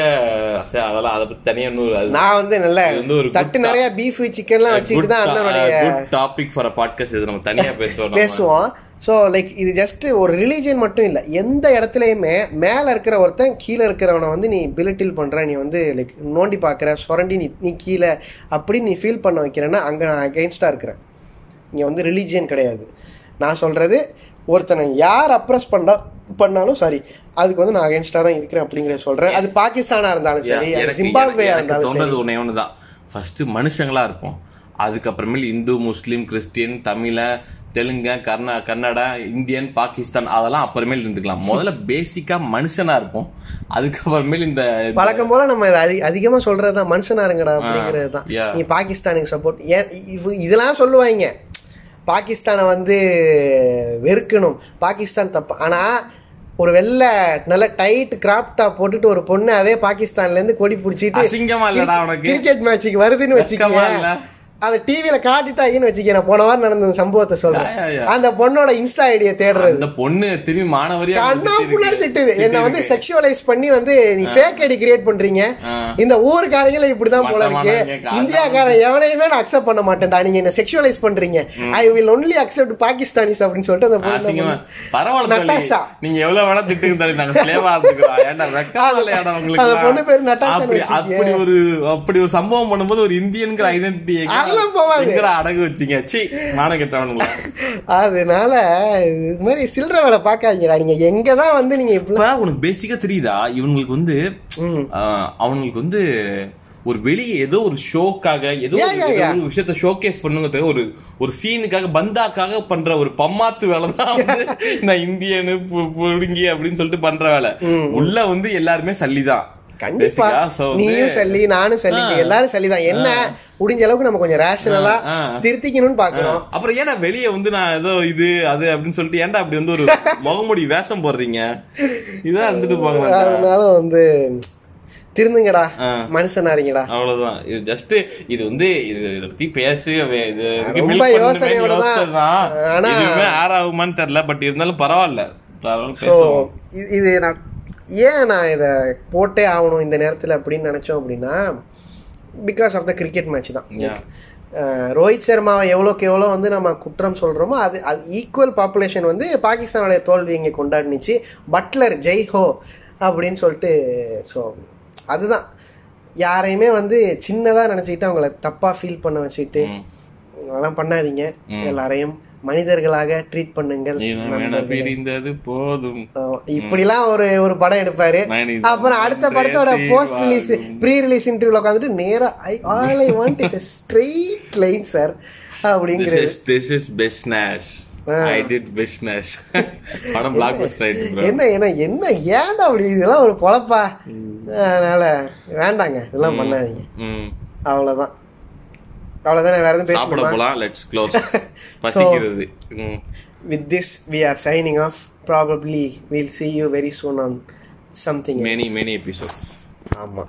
அதெல்லாம் அதை பத்தி தனியா இன்னொரு நான் வந்து நல்ல தட்டு நிறைய பீஃப் சிக்கன்லாம் வச்சுக்கிட்டு தான் அண்ணனுடைய டாபிக் ஃபார் பாட்காஸ்ட் இது நம்ம தனியா பேசுவோம். பேசுவோம். ஸோ லைக் இது ஜஸ்ட் ஒரு ரிலீஜன் மட்டும் இல்லை. எந்த இடத்துலையுமே மேலே இருக்கிற ஒருத்தன் கீழே இருக்கிறவனை வந்து நீ பிலிட்டில் பண்ற நீ வந்து லைக் நோண்டி பார்க்குற சுரண்டி நீ நீ கீழே அப்படி நீ ஃபீல் பண்ண வைக்கிறேன்னா அங்கே நான் அகெயின்ஸ்டாக இருக்கிறேன். இங்கே வந்து ரிலீஜியன் கிடையாது. நான் சொல்றது ஒருத்தனை யார் அப்ரஸ் பண்ணா பண்ணாலும் சரி அதுக்கு வந்து நான் அகேன்ஸ்டாக தான் இருக்கிறேன் அப்படிங்கிறத சொல்றேன். அது பாகிஸ்தானா இருந்தாலும் சரி ஜிம்பாப்வேயா இருந்தாலும் சரி. தோன்றது ஒன்னே ஒண்ணுதான். ஃபர்ஸ்ட் மனுஷங்களா இருப்போம். அதுக்கப்புறமேல் இந்து முஸ்லீம் கிறிஸ்டியன் தமிழ தெலுங்க கர்நா கன்னடா இந்தியன் பாகிஸ்தான் அதெல்லாம் அப்புறமேல் இருந்துக்கலாம். முதல்ல பேசிக்கா மனுஷனா இருப்போம். அதுக்கப்புறமேல் இந்த வழக்கம் போல நம்ம அதிகமா சொல்றதுதான். மனுஷனா இருங்கடா அப்படிங்கிறது தான். நீ பாகிஸ்தானுக்கு சப்போர்ட் இதெல்லாம் சொல்லுவாங்க. பாகிஸ்தானை வந்து வெறுக்கணும். பாகிஸ்தான் தப்பு. ஆனா ஒரு வெள்ளை நல்ல டைட் கிராப் டாப் போட்டுட்டு ஒரு பொண்ணு அதே பாகிஸ்தான்ல இருந்து கொடி பிடிச்சிட்டு கிரிக்கெட் மேட்சுக்கு வருதுன்னு வெட்கமா இல்ல? வச்சுக்கோங்க அதை டிவில காட்டிட்டாங்கன்னு வச்சுக்க நான் போன வாரம் நடந்த சம்பவத்தை சொல்றேன். அந்த பொண்ணோட இன்ஸ்டா ஐடியை தேடுறது அந்த பொண்ணு திரும்பி மாணவரியா கண்ணா திட்டிருக்கு. புள்ளர் திட்டுது என்ன வந்து. செக்ஷுவலைஸ் பண்ணி வந்து நீ ஃபேக் ஐடி கிரியேட் பண்றீங்க. இந்த ஊருக்காரங்கள இப்படிதான் போல இருக்கு இந்தியாக்காரன் எவனையுமே நான் அக்செப்ட் பண்ண மாட்டேன்டா நீங்க என்ன செக்ஷுவலைஸ் பண்றீங்க I will only accept Pakistanis அப்படின்னு சொல்லிட்டு அந்த பொண்ணு? பரவாயில்ல. நட்டாஷா. நீங்க எவ்வளவு வேணா திட்டுங்க நாங்க இருந்துக்கிறோம். ஏன்டா உங்களுக்கு அந்த? பொண்ணு பேரு வச்சுக்கியே. அப்படி ஒரு அப்படி ஒரு சம்பவம் பண்ணும்போது ஒரு இந்தியன்கிற ஐடென்டிட்டி அதெல்லாம் போவாது. அடகு வச்சீங்க? சி மானம் கெட்டவனுங்களா? அதனால இது மாதிரி சில்லற வேலை பார்க்காதீங்கடா. நீங்க எங்கதான் வந்து நீங்க இப்ப உனக்கு பேசிக்கா தெரியுதா? இவங்களுக்கு வந்து அவங்களுக்கு வந்து ஒரு வெளியே ஏதோ ஒரு ஷோக்காக ஏதோ ஒரு- விஷயத்த ஷோகேஸ் பண்ணுங்கிறதுக்கு ஒரு ஒரு சீனுக்காக பந்தாக்காக பண்ற ஒரு பம்மாத்து வேலை தான் வந்து நான் இந்தியனு பு- புடுங்கி அப்படின்னு சொல்லிட்டு பண்ற வேலை. உள்ள வந்து எல்லாருமே சல்லிதான் கண்டிப்பா. நீயும் சல்லி நானும் சல்லி. எல்லாரும் சல்லிதான் என்ன முடிஞ்ச அளவுக்கு நம்ம கொஞ்சம் ரேஷனலா. திருத்திக்கணும்னு பாக்குறோம். அப்புறம் ஏன்டா வெளியே வந்து நான் ஏதோ இது அது அப்படின்னு சொல்லிட்டு ஏன்டா அப்படி வந்து ஒரு முகமுடி வேஷம் போடுறீங்க? இதான் இருந்துட்டு போங்க அதனால வந்து திருந்துங்கடா. மனுஷனாரிங்கடா அவ்வளவுதான். இது ஜஸ்ட் இது வந்து இது இத பத்தி பேசு ரொம்ப யோசனையோட தான். ஆனா- ஆர் ஆகுமான்னு தெரியல பட் இருந்தாலும் பரவாயில்ல. இது நான் ஏன் நான் இதை போட்டே ஆகணும் இந்த நேரத்தில் அப்படின்னு நினச்சோம் அப்படின்னா because of the cricket match தான். ரோஹித் சர்மாவை எவ்வளோக்கு எவ்வளோ வந்து நம்ம குற்றம் சொல்கிறோமோ அது அது ஈக்குவல் பாப்புலேஷன் வந்து பாகிஸ்தானுடைய தோல்வி இங்கே கொண்டாடினுச்சு. பட்லர் ஜெய் ஹோ அப்படின்னு சொல்லிட்டு ஸோ அதுதான். யாரையுமே வந்து சின்னதாக நினச்சிக்கிட்டு அவங்கள தப்பாக ஃபீல் பண்ண வச்சுக்கிட்டு. அதெல்லாம் பண்ணாதீங்க. எல்லாரையும் மனிதர்களாக ட்ரீட் பண்ணுங்கள். பிரிந்தது போதும். இப்படிலாம் ஒரு ஒரு படம் எடுப்பாரு. அப்புறம் அடுத்த படத்தோட போஸ்ட் ரிலீஸ். ப்ரீ ரிலீஸ் இன்டர்வியூல உட்காந்துட்டு நேரா I all I want is straight line sir அப்படிங்கிறது. this is business. I did business. படம் பிளாக் பஸ்டர். என்ன என்ன என்ன ஏன்டா அப்படி? இதெல்லாம் ஒரு பொழப்பா. அதனால வேண்டாங்க இதெல்லாம் பண்ணாதீங்க. அவ்வளவுதான். அவ்வளவுதானே வேற எதுவும் சாப்பிட போலாம் லெட்ஸ் க்ளோஸ் பசிக்கிறது ம். with this we are signing off probably we'll see you very soon on something many else. many episodes ஆமா